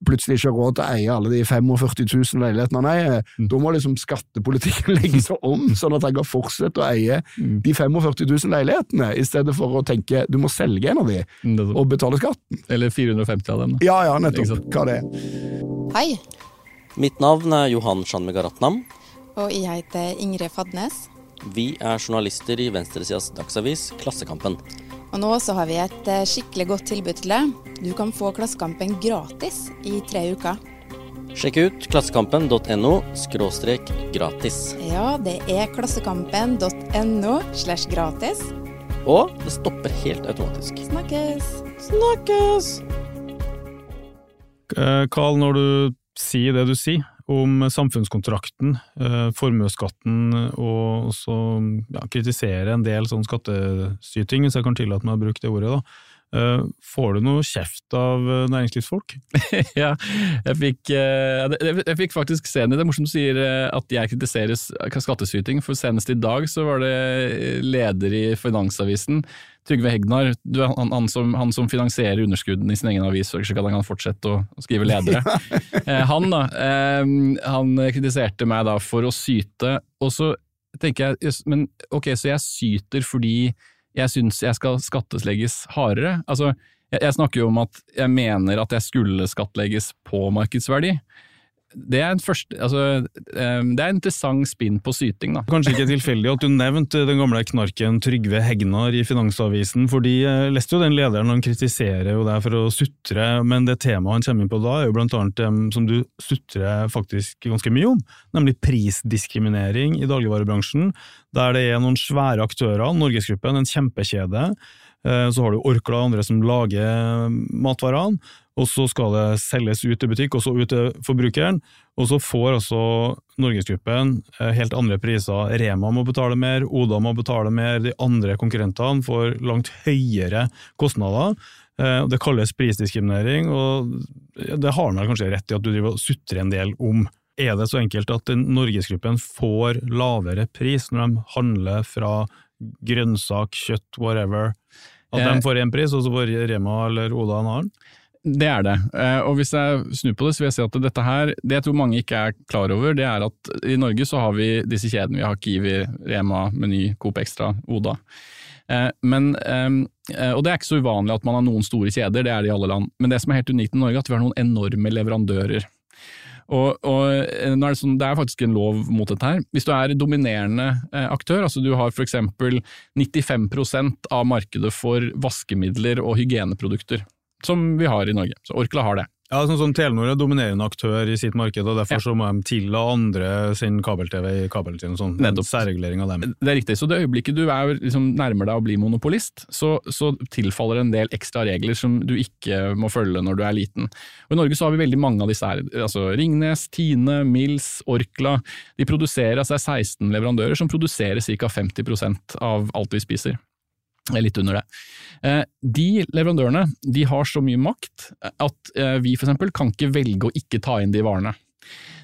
plutselig ikke har råd til å eie alle de 45 000 leilighetene han eier, da må liksom skattepolitikken legge seg om, sånn at han kan fortsette å eie de 45 000 leilighetene, i stedet for å tenke du må selge en av de Nettopp. og betale skatten. Eller 450 av dem. da. Ja ja, nettopp. Hva det er. Hei, Mitt navn er Johan Shanmegaratnam. og jeg heter Ingrid Fadnes. Vi er journalister i venstresidas dagsavis Klassekampen. Og nå så har vi et eh, skikkelig godt tilbud til deg. Du kan få Klassekampen gratis i tre uker. Sjekk ut klassekampen.no skråstrek gratis. Ja, det er klassekampen.no slash gratis. Og det stopper helt automatisk. Snakkes! Snakkes! Eh, Carl, når du sier det du sier om samfunnskontrakten, eh, formuesskatten og også ja, kritisere en del sånn skattestyting, hvis jeg kan tillate meg å bruke det ordet, da. Eh, Får du noe kjeft av eh, næringslivsfolk? ja, jeg fikk, eh, jeg fikk faktisk se den i det. Morsomt du sier at jeg kritiserer skattesyting, for senest i dag så var det leder i Finansavisen, Trygve Hegnar, du, han, han, som, han som finansierer underskuddene i sin egen avis, så kan han fortsette å, å skrive ledere. Han da, han kritiserte meg da for å syte, og så tenker jeg, men ok, så jeg syter fordi jeg syns jeg skal skattlegges hardere. Altså, jeg, jeg snakker jo om at jeg mener at jeg skulle skattlegges på markedsverdi. Det er første, altså, eh, det er en interessant spinn på syting, da. Kanskje ikke tilfeldig at du nevnte den gamle knarken Trygve Hegnar i Finansavisen, for de leste jo den lederen, han kritiserer jo deg for å sutre, men det temaet han kommer inn på da er jo blant annet dem som du sutrer faktisk ganske mye om, nemlig prisdiskriminering i dagligvarebransjen, der det er noen svære aktører, Norgesgruppen, en kjempekjede, eh, så har du Orkla og andre som lager matvarene, og så skal det selges ut til butikk, og så ut til forbrukeren. Og så får altså Norgesgruppen eh, helt andre priser. Rema må betale mer, Oda må betale mer, de andre konkurrentene får langt høyere kostnader. Eh, Det kalles prisdiskriminering, og det har han kanskje rett i at du driver og sutrer en del om. Er det så enkelt at Norgesgruppen får lavere pris når de handler fra grønnsak, kjøtt, whatever? At Eh. de får én pris, og så får Rema eller Oda en annen? Det er det. Eh, Og hvis jeg snur på det, så vil jeg si at dette her, det jeg tror mange ikke er klar over, det er at i Norge så har vi disse kjedene. Vi har Kiwi, Rema, Meny, Coop Extra, Oda. Eh, Men, eh, og det er ikke så uvanlig at man har noen store kjeder, det er det i alle land. Men det som er helt unikt i Norge, er at vi har noen enorme leverandører. Og, og eh, er det, sånn, det er faktisk en lov mot dette her. Hvis du er dominerende eh, aktør, altså du har f.eks. 95% av markedet for vaskemidler og hygieneprodukter, som vi har i Norge. Så Orkla har det. Ja, sånn som Telenor er dominerende aktør i sitt marked, og derfor så må de tilla andre sin kabel-TV i kabeltiden. Sånn, Nettopp. Særregulering av dem. Det er riktig. Så det øyeblikket du er liksom nærmer deg å bli monopolist, så, så tilfaller en del ekstra regler som du ikke må følge når du er liten. Og I Norge så har vi veldig mange av disse her. altså Ringnes, Tine, Mills, Orkla. De produserer, altså det er 16 leverandører som produserer ca. 50% av alt vi spiser. Litt under det. Eh, De leverandørene de har så mye makt at eh, vi eksempel kan ikke velge å ikke ta inn de varene.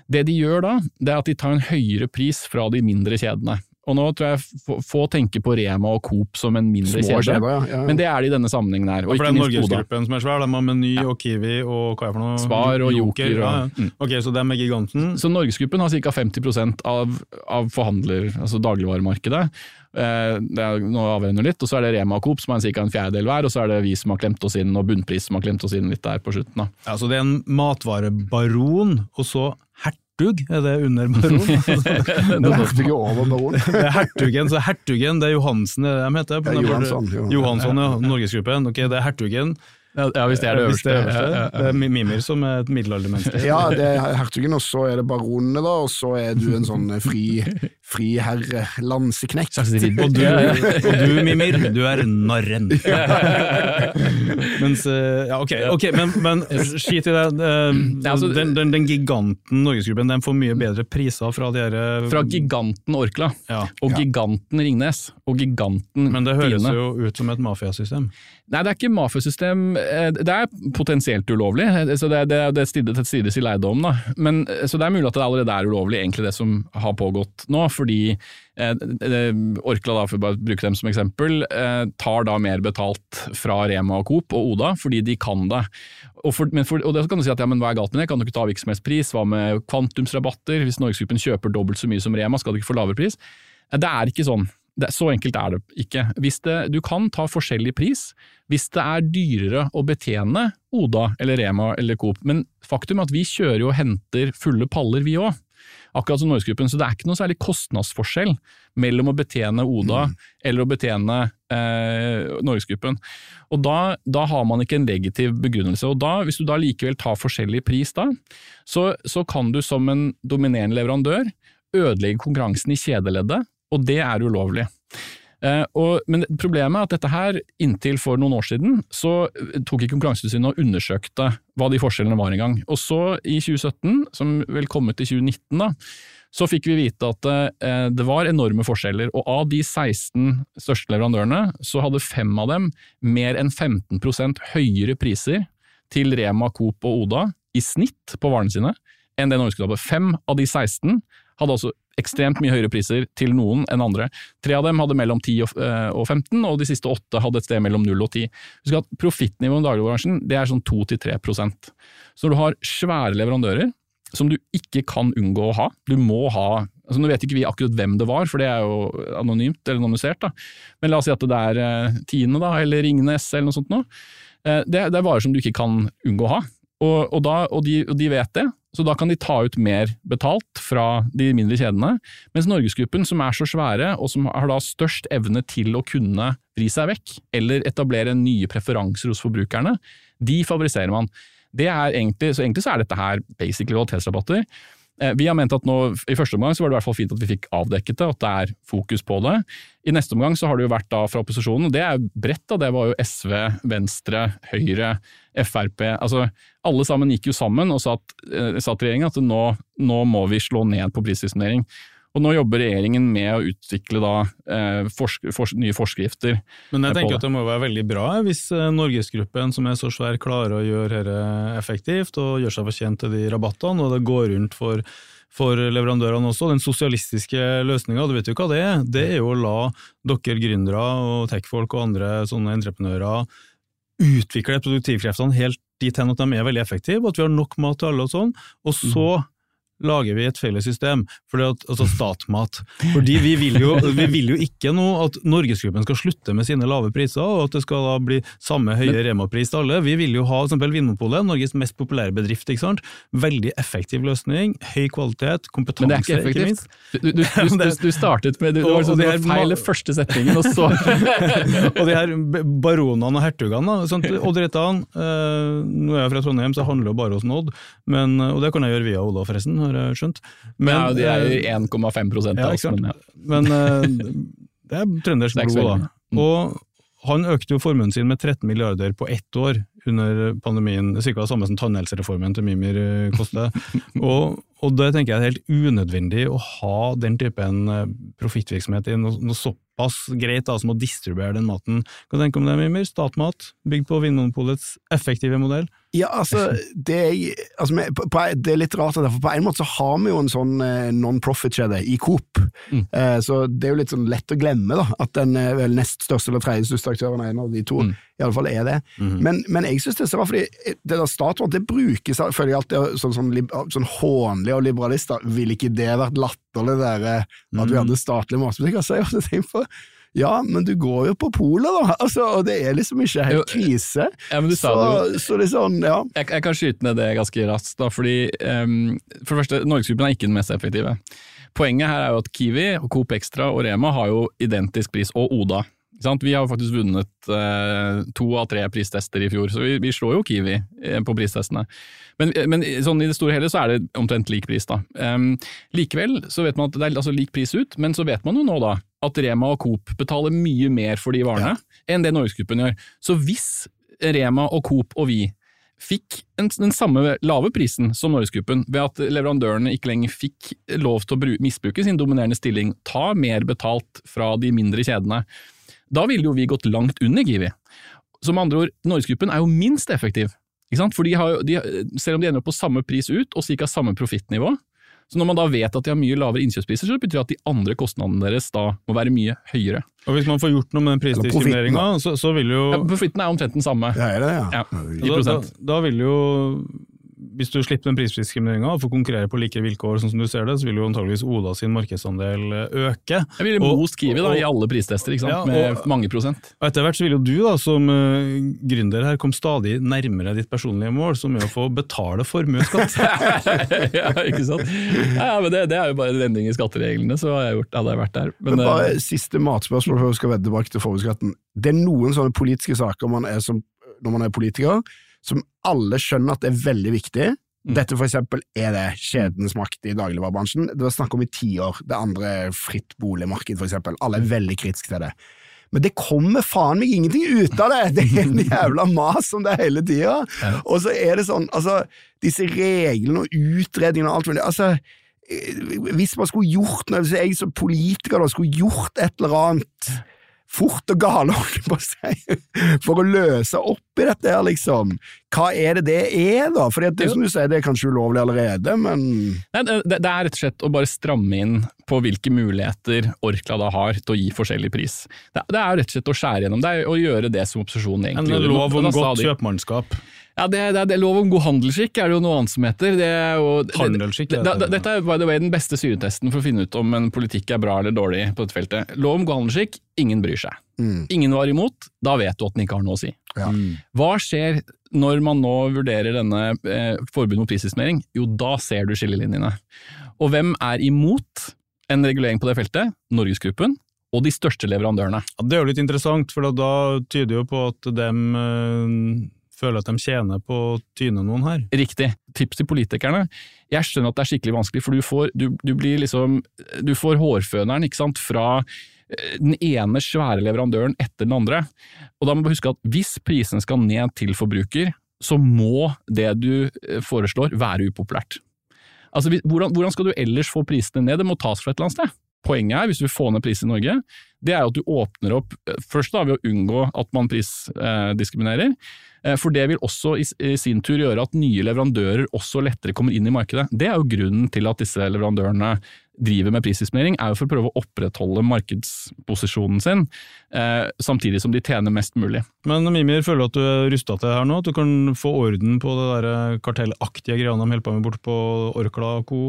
Det de gjør da, det er at de tar en høyere pris fra de mindre kjedene. Og nå tror jeg få- tenker på Rema og Coop som en mindre Små kjede, ja, ja, men det er det i denne sammenhengen her. Og ja, for minst Norgesgruppen som er svær, de har Meny og Kiwi og hva er det for noe? Spar og Joker og- Ja, ja. Mm. Ok, så dem er giganten. Så Norgesgruppen har ca. 50% av, av forhandler, altså dagligvaremarkedet. Eh, det er, nå avregner litt, og så er det Rema og Coop som er ca. en fjerdedel hver, og så er det vi som har klemt oss inn, og Bunnpris som har klemt oss inn litt der på slutten. Da. Ja, så det er en matvarebaron, og så hertug, er det under baron? Den over baron. Det er hertugen, så hertugen, det er Johansen det de heter? Johansson. Johansson, ja. Norgesgruppen. Ok, det er hertugen. Ja, hvis det er det øverste. det, er Ja, ja, ja. det er Mi- Mimir som er et middelaldermenneske. Ja, det er hertugen, og så er det baronene, da, og så er du en sånn fri, herre-lanseknekt. Og du, og du, Mimir, du er narren. Mens, eh, ja, ok, okay men, men skit i det. eh, altså- den, den, den giganten Norgesgruppen den får mye bedre priser fra de her eh, Fra giganten Orkla, Ja. og giganten Ringnes, og giganten Men det høres Tine. jo ut som et mafiasystem. Nei, det er ikke mafiasystem. Eh, Det er potensielt ulovlig, eh, så det, det, det strides i leiedommen. Men, eh, så det er mulig at det allerede er ulovlig, egentlig det som har pågått nå. Fordi eh, Orkla, da, for å bare bruke dem som eksempel, eh, tar da mer betalt fra Rema og Coop og Oda, fordi de kan det. Og, for, for, og det kan du si at ja, men hva er galt med det, kan du ikke ta virksomhetspris, som pris? Hva med kvantumsrabatter? Hvis Norgesgruppen kjøper dobbelt så mye som Rema, skal du ikke få lavere pris? Det er ikke sånn. Det, så enkelt er det ikke. Det, du kan ta forskjellig pris hvis det er dyrere å betjene Oda eller Rema eller Coop, men faktum er at vi kjører jo og henter fulle paller vi òg. Akkurat som Norgesgruppen, så det er ikke noe særlig kostnadsforskjell mellom å betjene Oda eller å betjene eh, Norgesgruppen. Og da, da har man ikke en legitiv begrunnelse. Og da, hvis du da likevel tar forskjellig pris da, så, så kan du som en dominerende leverandør ødelegge konkurransen i kjedeleddet, og det er ulovlig. Uh, og, men problemet er at dette her, inntil for noen år siden, så tok ikke Konkurransetilsynet og undersøkte hva de forskjellene var engang. Og så i 2017, som vel kom ut i 2019 da, så fikk vi vite at uh, det var enorme forskjeller, og av de 16 største leverandørene, så hadde fem av dem mer enn 15% høyere priser til Rema, Coop og Oda i snitt på varene sine, enn det Norge skulle ha. Fem av de 16 hadde altså ekstremt mye høyere priser til noen enn andre. Tre av dem hadde mellom 10 og eh, 15, og de siste åtte hadde et sted mellom 0 og 10. Husk at Profittnivået i dagligvarebransjen er sånn 2-3% Så når du har svære leverandører som du ikke kan unngå å ha, du må ha altså Nå vet ikke vi akkurat hvem det var, for det er jo anonymt eller anonymisert, da. men la oss si at det er eh, Tine da, eller Ringnes eller noe sånt. Nå. Eh, det er varer som du ikke kan unngå å ha. Og, og, da, og, de, og de vet det, så da kan de ta ut mer betalt fra de mindre kjedene. Mens Norgesgruppen, som er så svære, og som har da størst evne til å kunne vri seg vekk, eller etablere nye preferanser hos forbrukerne, de favoriserer man. Det er egentlig, så egentlig så er dette her basically kvalitetsrabatter. Eh, Vi har ment at nå, I første omgang så var det i hvert fall fint at vi fikk avdekket det, at det er fokus på det. I neste omgang så har det jo vært da fra opposisjonen, og det er bredt. da, Det var jo SV, Venstre, Høyre, Frp. altså Alle sammen gikk jo sammen og sa, satt regjeringa til regjeringen at nå, nå må vi slå ned på prisdiskriminering. Og nå jobber regjeringen med å utvikle da, eh, forsk, fors, nye forskrifter. Men jeg tenker det. at det må være veldig bra eh, hvis eh, Norgesgruppen, som er så svær, klarer å gjøre dette effektivt og gjør seg fortjent til de rabattene, og det går rundt for, for leverandørene også. Den sosialistiske løsninga, du vet jo hva det er? Det er jo å la dere gründere og techfolk og andre sånne entreprenører utvikle produktivkreftene helt dit hen at de er veldig effektive, at vi har nok mat til alle og sånn, og så lager vi et felles system, at, altså statmat. Fordi vi vil, jo, vi vil jo ikke nå at Norgesgruppen skal slutte med sine lave priser, og at det skal da bli samme høye Rema-pris til alle. Vi vil jo ha eksempel Vinmonopolet, Norges mest populære bedrift. ikke sant? Veldig effektiv løsning, høy kvalitet, kompetanse. Men det er ikke effektivt. minst. Du, du, du, du, startet med du, det Og- var sånn, og det var feil i første setningen, og så og de her baronene og hertugene, sant? Odd Reitan, eh, nå er jeg fra Trondheim, så jeg handler jo bare hos Odd, men, og det kan jeg gjøre via Oda forresten, har jeg skjønt. Men, Ja, de er eh, 1,5 av ja, oss, men ja. Men eh, det er trøndersk er blod, da. Og han økte jo formuen sin med 13 milliarder på ett år under pandemien. Det er Cirka det samme som tannhelsereformen til Mimir koste. og, og det tenker jeg er helt unødvendig å ha den typen eh, profittvirksomhet i noe, noe såpass greit da, som å distribuere den maten. Hva tenker du om det, Mimir? Statmat, bygd på Vinmonopolets effektive modell? Ja, altså, det er, altså på, det er litt rart, for på en måte så har vi jo en sånn eh, non-profit-kjede i Coop. Mm. Eh, så det er jo litt sånn lett å glemme da, at den eh, vel nest største eller tredje største aktøren er en av de to. Mm. I alle fall er det. men, men jeg synes det er så rart, fordi det der statvann, det brukes føler jeg alltid sånn, sånn, sånn, sånn hånlig av liberalister. Ville ikke det vært latterlig det der, at vi Mm. hadde statlige matbutikker? Så jeg har tenkt på ja, men du går jo på polet, da, altså, og det er liksom ikke helt krise. Ja, men du sa så, det så det sånn, ja. Jeg, jeg kan skyte ned det ganske raskt, da, fordi um, for det første, Norgesgruppen er ikke den mest effektive. Poenget her er jo at Kiwi, Coop Extra og Rema har jo identisk pris, og Oda. Vi har jo faktisk vunnet eh, to av tre pristester i fjor, så vi, vi slår jo Kiwi eh, på pristestene. Men, men sånn i det store hele så er det omtrent lik pris, da. Um, likevel så vet man at det er altså lik pris ut, men så vet man jo nå da at Rema og Coop betaler mye mer for de varene enn det Norgesgruppen gjør. Så hvis Rema og Coop og vi fikk en, den samme lave prisen som Norgesgruppen, ved at leverandørene ikke lenger fikk lov til å bru, misbruke sin dominerende stilling, ta mer betalt fra de mindre kjedene, da ville jo vi gått langt under Givi. Så med andre ord, Norgesgruppen er jo minst effektiv. Ikke sant? For de har, de, selv om de ender opp på samme pris ut, og ca. samme profittnivå, så når man da vet at de har mye lavere innkjøpspriser, så betyr det at de andre kostnadene deres da må være mye høyere. Og hvis man får gjort noe med den prisdiskrimineringa, så, så vil jo Ja, profitten er omtrent den samme. Ja, er det, ja. Ja, da, da, da vil jo hvis du slipper den prisdiskrimineringa og får konkurrere på like vilkår, sånn som du ser det, så vil jo antageligvis Oda sin markedsandel eh, øke. Jeg ville Og- most Kiwi da, og- i alle pristester, ikke sant? Ja, med mange prosent. Og etter hvert så vil jo du da, som uh, gründer her, komme stadig nærmere ditt personlige mål, som er å få betale formuesskatt. ja, ikke sant? Ja, ja, men det, det er jo bare en endring i skattereglene, så hadde jeg, gjort, hadde jeg vært der. Men, Men bare eh, siste matspørsmål før vi skal vedde tilbake til formuesskatten. Det er noen sånne politiske saker man er som, når man er politiker, som alle skjønner at er veldig viktig. Mm. Dette for eksempel er det kjedens makt i dagligvarebransjen. Det var snakk om i tiår. Det andre fritt boligmarked, for eksempel. Alle er veldig kritiske til det. Men det kommer faen meg ingenting ut av det! Det er en jævla mas om det hele tida. Og så er det sånn, altså, disse reglene og utredningene og alt mulig altså, eh, Hvis man skulle gjort noe, hvis jeg som politiker da skulle gjort et eller annet fort og gale, holdt jeg på å si, for å løse opp i dette her, liksom. Hva er det det er, da? For det er som du sier, det er kanskje ulovlig allerede, men Nei, det, det er rett og slett å bare stramme inn på hvilke muligheter Orkla da har til å gi forskjellig pris. Det, det er rett og slett å skjære gjennom, det er å gjøre det som opposisjonen En gjør. En lov om godt kjøpmannskap. Ja, det, det, det Lov om god handelsskikk er det jo noe annet som heter. Det er jo, Handelsskikk, det, det heter det, det. Dette er by the way, den beste syretesten for å finne ut om en politikk er bra eller dårlig på dette feltet. Lov om god handelsskikk, ingen bryr seg. Mm. Ingen var imot, da vet du at den ikke har noe å si. Ja. Hva skjer når man nå vurderer denne eh, forbud mot prisdiskriminering? Jo, da ser du skillelinjene. Og hvem er imot en regulering på det feltet? Norgesgruppen og de største leverandørene. Ja, det er jo litt interessant, for da tyder jo på at de føler at de tjener på å tyne noen her. Riktig. Tips til politikerne. Jeg skjønner at det er skikkelig vanskelig, for du får, du, du blir liksom, du får hårføneren ikke sant, fra eh, den ene svære leverandøren etter den andre. Og da må man huske at hvis prisene skal ned til forbruker, så må det du eh, foreslår være upopulært. Altså, hvordan, hvordan skal du ellers få prisene ned? Det må tas fra et eller annet sted. Poenget er, hvis du vil få ned prisene i Norge, det er at du åpner opp eh, først da ved å unngå at man prisdiskriminerer, eh, for det vil også i, sin tur gjøre at nye leverandører også lettere kommer inn i markedet. Det er jo grunnen til at disse leverandørene driver med prisdisponering, er jo for å prøve å opprettholde markedsposisjonen sin, eh, samtidig som de tjener mest mulig. Men Mimir, føler du at du er rusta til det her nå? At du kan få orden på det der eh, kartellaktige greiene de holder på med bort på Orkla og co.?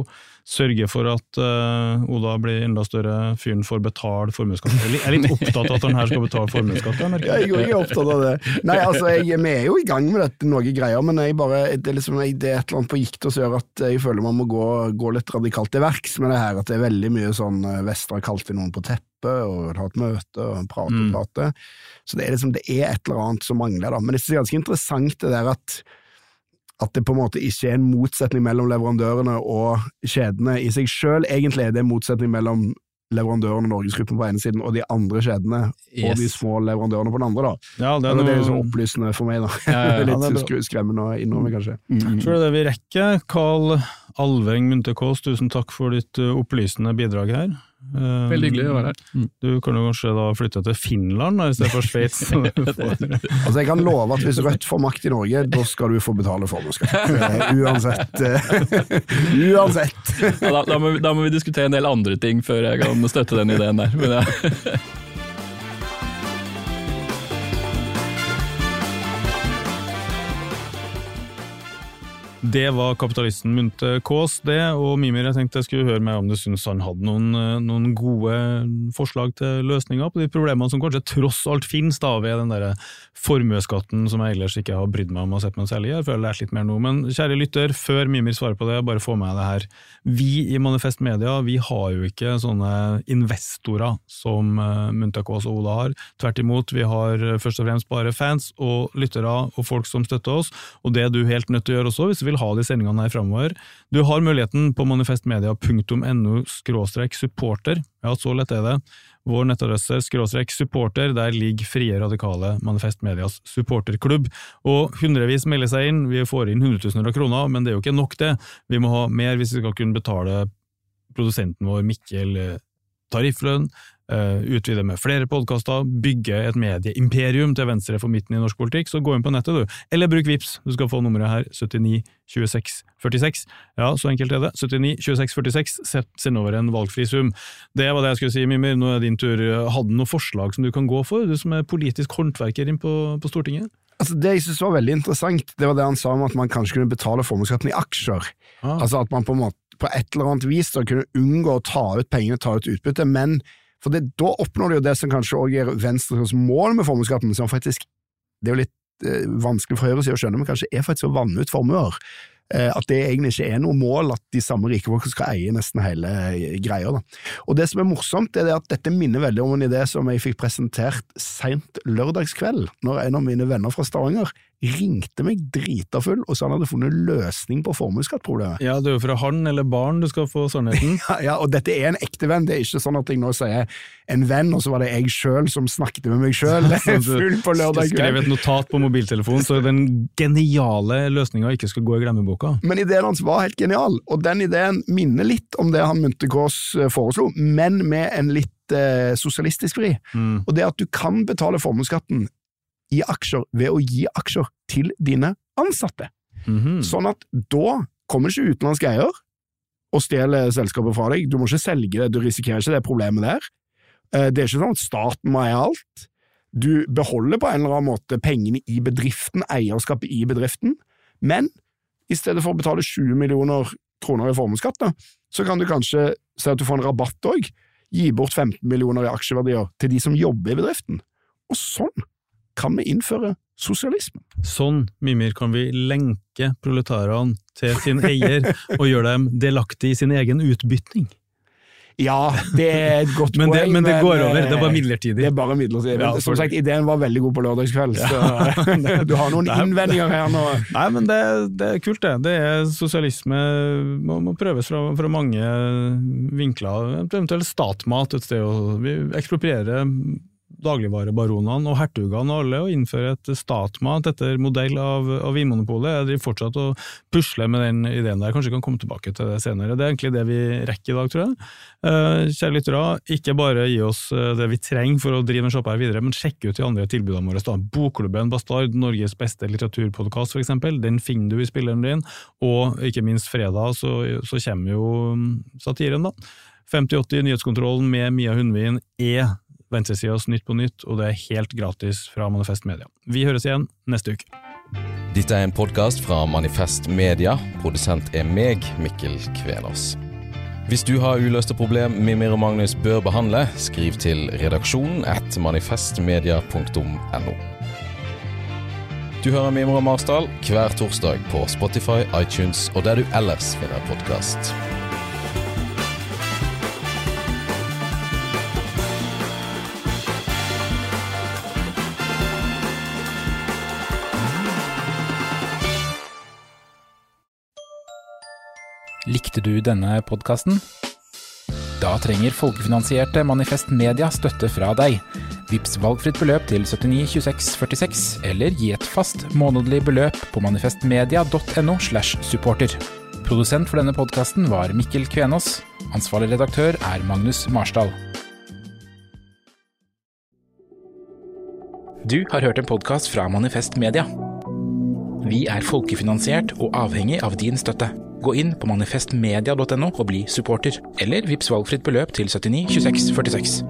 Sørge for at uh, Oda blir enda større fyren får betale formuesskatt? Jeg er litt- jeg opptatt av at han her skal betale formuesskatt. jeg merker. Ja, jeg er opptatt av det. Nei, altså, jeg, Vi er jo i gang med dette, noe greier, men jeg bare, det, er liksom, jeg, det er et eller annet på gikt som gjør at jeg føler man må gå, gå litt radikalt til verks med det her. At det er veldig mye sånn har kalt kalte noen på teppet og vil ha et møte og prate og Mm. prate. Så det er liksom, det er et eller annet som mangler. da. Men det er ganske interessant det der at at det på en måte ikke er en motsetning mellom leverandørene og kjedene i seg sjøl. Egentlig er det en motsetning mellom leverandørene og Norgesgruppen på ene siden og de andre kjedene og de små leverandørene på den andre. da. Ja, det er, noe... det er liksom opplysende for meg, da. Ja, ja, er Ja, det er litt skru- skremmende å innrømme, kanskje. Jeg tror det er det vi rekker. Carl Alveng Munthe Kaas, tusen takk for ditt uh, opplysende bidrag her. Um, Veldig hyggelig å være her. Mm. Du kan jo kanskje da flytte til Finland da, i stedet for Sveits. Altså, Jeg kan love at hvis Rødt får makt i Norge, da skal du få betale formuesskatt. Eh, Uansett. eh, Uansett. Ja, da, da, må, da må vi diskutere en del andre ting før jeg kan støtte den ideen der. Men ja. Det var kapitalisten Munte Kaas, det. Og Mimir, jeg tenkte jeg skulle høre med om du syns han hadde noen, eh, noen gode forslag til løsninger på de problemene som kanskje tross alt finnes da ved den der formuesskatten som jeg ellers ikke har brydd meg om å sette meg særlig i. Jeg føler jeg har lært litt mer nå. Men kjære lytter, før Mimir svarer på det, bare få med det her. Vi i Manifest Media vi har jo ikke sånne investorer som eh, Munte Kaas og Ola har. Tvert imot, vi har eh, først og fremst bare fans og lyttere og folk som støtter oss. Og det er du helt nødt til å gjøre også, hvis du vil ha de sendingene her framover. Du har muligheten på manifestmedia.no supporter. Ja, så lett er det. Vår nettadresse skråstrek supporter, der ligger Frie Radikale Manifest Medias supporterklubb. Og hundrevis melder seg inn, vi får inn hundretusener av kroner, men det er jo ikke nok det. Vi må ha mer hvis vi skal kunne betale produsenten vår Mikkel eh, tarifflønn, utvide med flere podkaster, bygge et medieimperium til venstre for midten i norsk politikk, så gå inn på nettet, du. Eller bruk VIPS. du skal få nummeret her, 79 26 46. Ja, så enkelt er det. 79 26 46, Sett- send over en valgfri sum. Det var det jeg skulle si, Mimir. Nå er din tur. Hadde du noen forslag som du kan gå for, du som er politisk håndverker inn på, på Stortinget? Altså, det jeg synes var veldig interessant, det var det han sa om at man kanskje kunne betale formuesskatten i aksjer. Ah. Altså at man på, en måte, på et eller annet vis da kunne unngå å ta ut pengene, ta ut utbytte, men for det, da oppnår du jo det som kanskje også er Venstres mål med formuesskatten, som faktisk Det er jo litt eh, vanskelig for Høyre å skjønne, men kanskje er faktisk å vanne ut formuer. Eh, at det egentlig ikke er noe mål at de samme rike folkene skal eie nesten hele eh, greia. Da. Og det som er morsomt, er det at dette minner veldig om en idé som jeg fikk presentert seint lørdagskveld, når en av mine venner fra Stavanger ringte meg drita full og sa han hadde funnet løsning på formuesskattproblemet. Ja, det er jo fra han eller barn du skal få sannheten. Ja, ja, og dette er en ekte venn, det er ikke sånn at jeg nå sier en venn, og så var det jeg sjøl som snakket med meg sjøl full på lørdag Skrev kveld. et notat på mobiltelefonen, så den geniale løsninga ikke skal gå i glemmeboka. Men ideen hans var helt genial, og den ideen minner litt om det han Munte Kaas eh, foreslo, men med en litt eh, sosialistisk vri. Mm. Og det at du kan betale formuesskatten i aksjer ved å gi aksjer til dine ansatte. Mhm. Sånn at da kommer ikke utenlandske eier og stjeler selskapet fra deg. Du må ikke selge det, du risikerer ikke det problemet der. Eh, Det er ikke sånn at staten må eie alt. Du beholder på en eller annen måte pengene i bedriften, eierskapet i bedriften, men i stedet for å betale 20 millioner kroner i formuesskatt, så kan du kanskje se at du får en rabatt òg. Gi bort 15 millioner i aksjeverdier til de som jobber i bedriften. Og sånn kan vi innføre sosialisme. Sånn, Mimir, kan vi lenke proletarene til sin eier og gjøre dem delaktige i sin egen utbytting. Ja, det er et godt Men det, poeng. men det går over, det er bare eh, midlertidig. Det er bare midlertidig. Ja, som sagt, ideen var veldig god på lørdagskveld, så du har noen er- innvendinger her nå. Nei, men det, det er kult, det. Det er sosialisme må, må prøves fra, fra mange vinkler. Eventuelt statmat et sted. å- Vi eksproprierer dagligvarebaronene og hertugene og alle og innføre et statmat etter modell av, av Vinmonopolet. Jeg driver fortsatt og pusler med den ideen der. Kanskje kan komme tilbake til det senere. Det er egentlig det vi rekker i dag, tror jeg. Eh, kjære lyttere, ikke bare gi oss eh, det vi trenger for å drive den shoppa her videre, men sjekk ut de andre tilbudene våre. Da. Bokklubben Bastard, Norges beste litteraturpodkast eksempel, den finner du i spilleren din, og ikke minst fredag så, så kommer jo mm, satiren, da. 5080 Nyhetskontrollen med Mia Hundvin er venstresidas Nytt på nytt, og det er helt gratis fra Manifest Media. Vi høres igjen neste uke. Dette er en podkast fra Manifest Media. Produsent er meg, Mikkel Kvenås. Hvis du har uløste problem Mimir og Magnus bør behandle, skriv til redaksjonen at manifestmedia.no. Du hører Mimir og Marsdal hver torsdag på Spotify, iTunes og der du ellers finner podkast. Likte du denne podkasten? Da trenger folkefinansierte Manifest Media støtte fra deg. Vips valgfritt beløp til 79 26 46, eller gi et fast månedlig beløp på manifestmedia.no slash supporter. Produsent for denne podkasten var Mikkel Kvenås. Ansvarlig redaktør er Magnus Marsdal. Du har hørt en podkast fra Manifest Media. Vi er folkefinansiert og avhengig av din støtte. Gå inn på manifestmedia.no og bli supporter, eller vips valgfritt beløp til 79 26 46.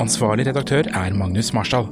Ansvarlig redaktør er Magnus Marsdal.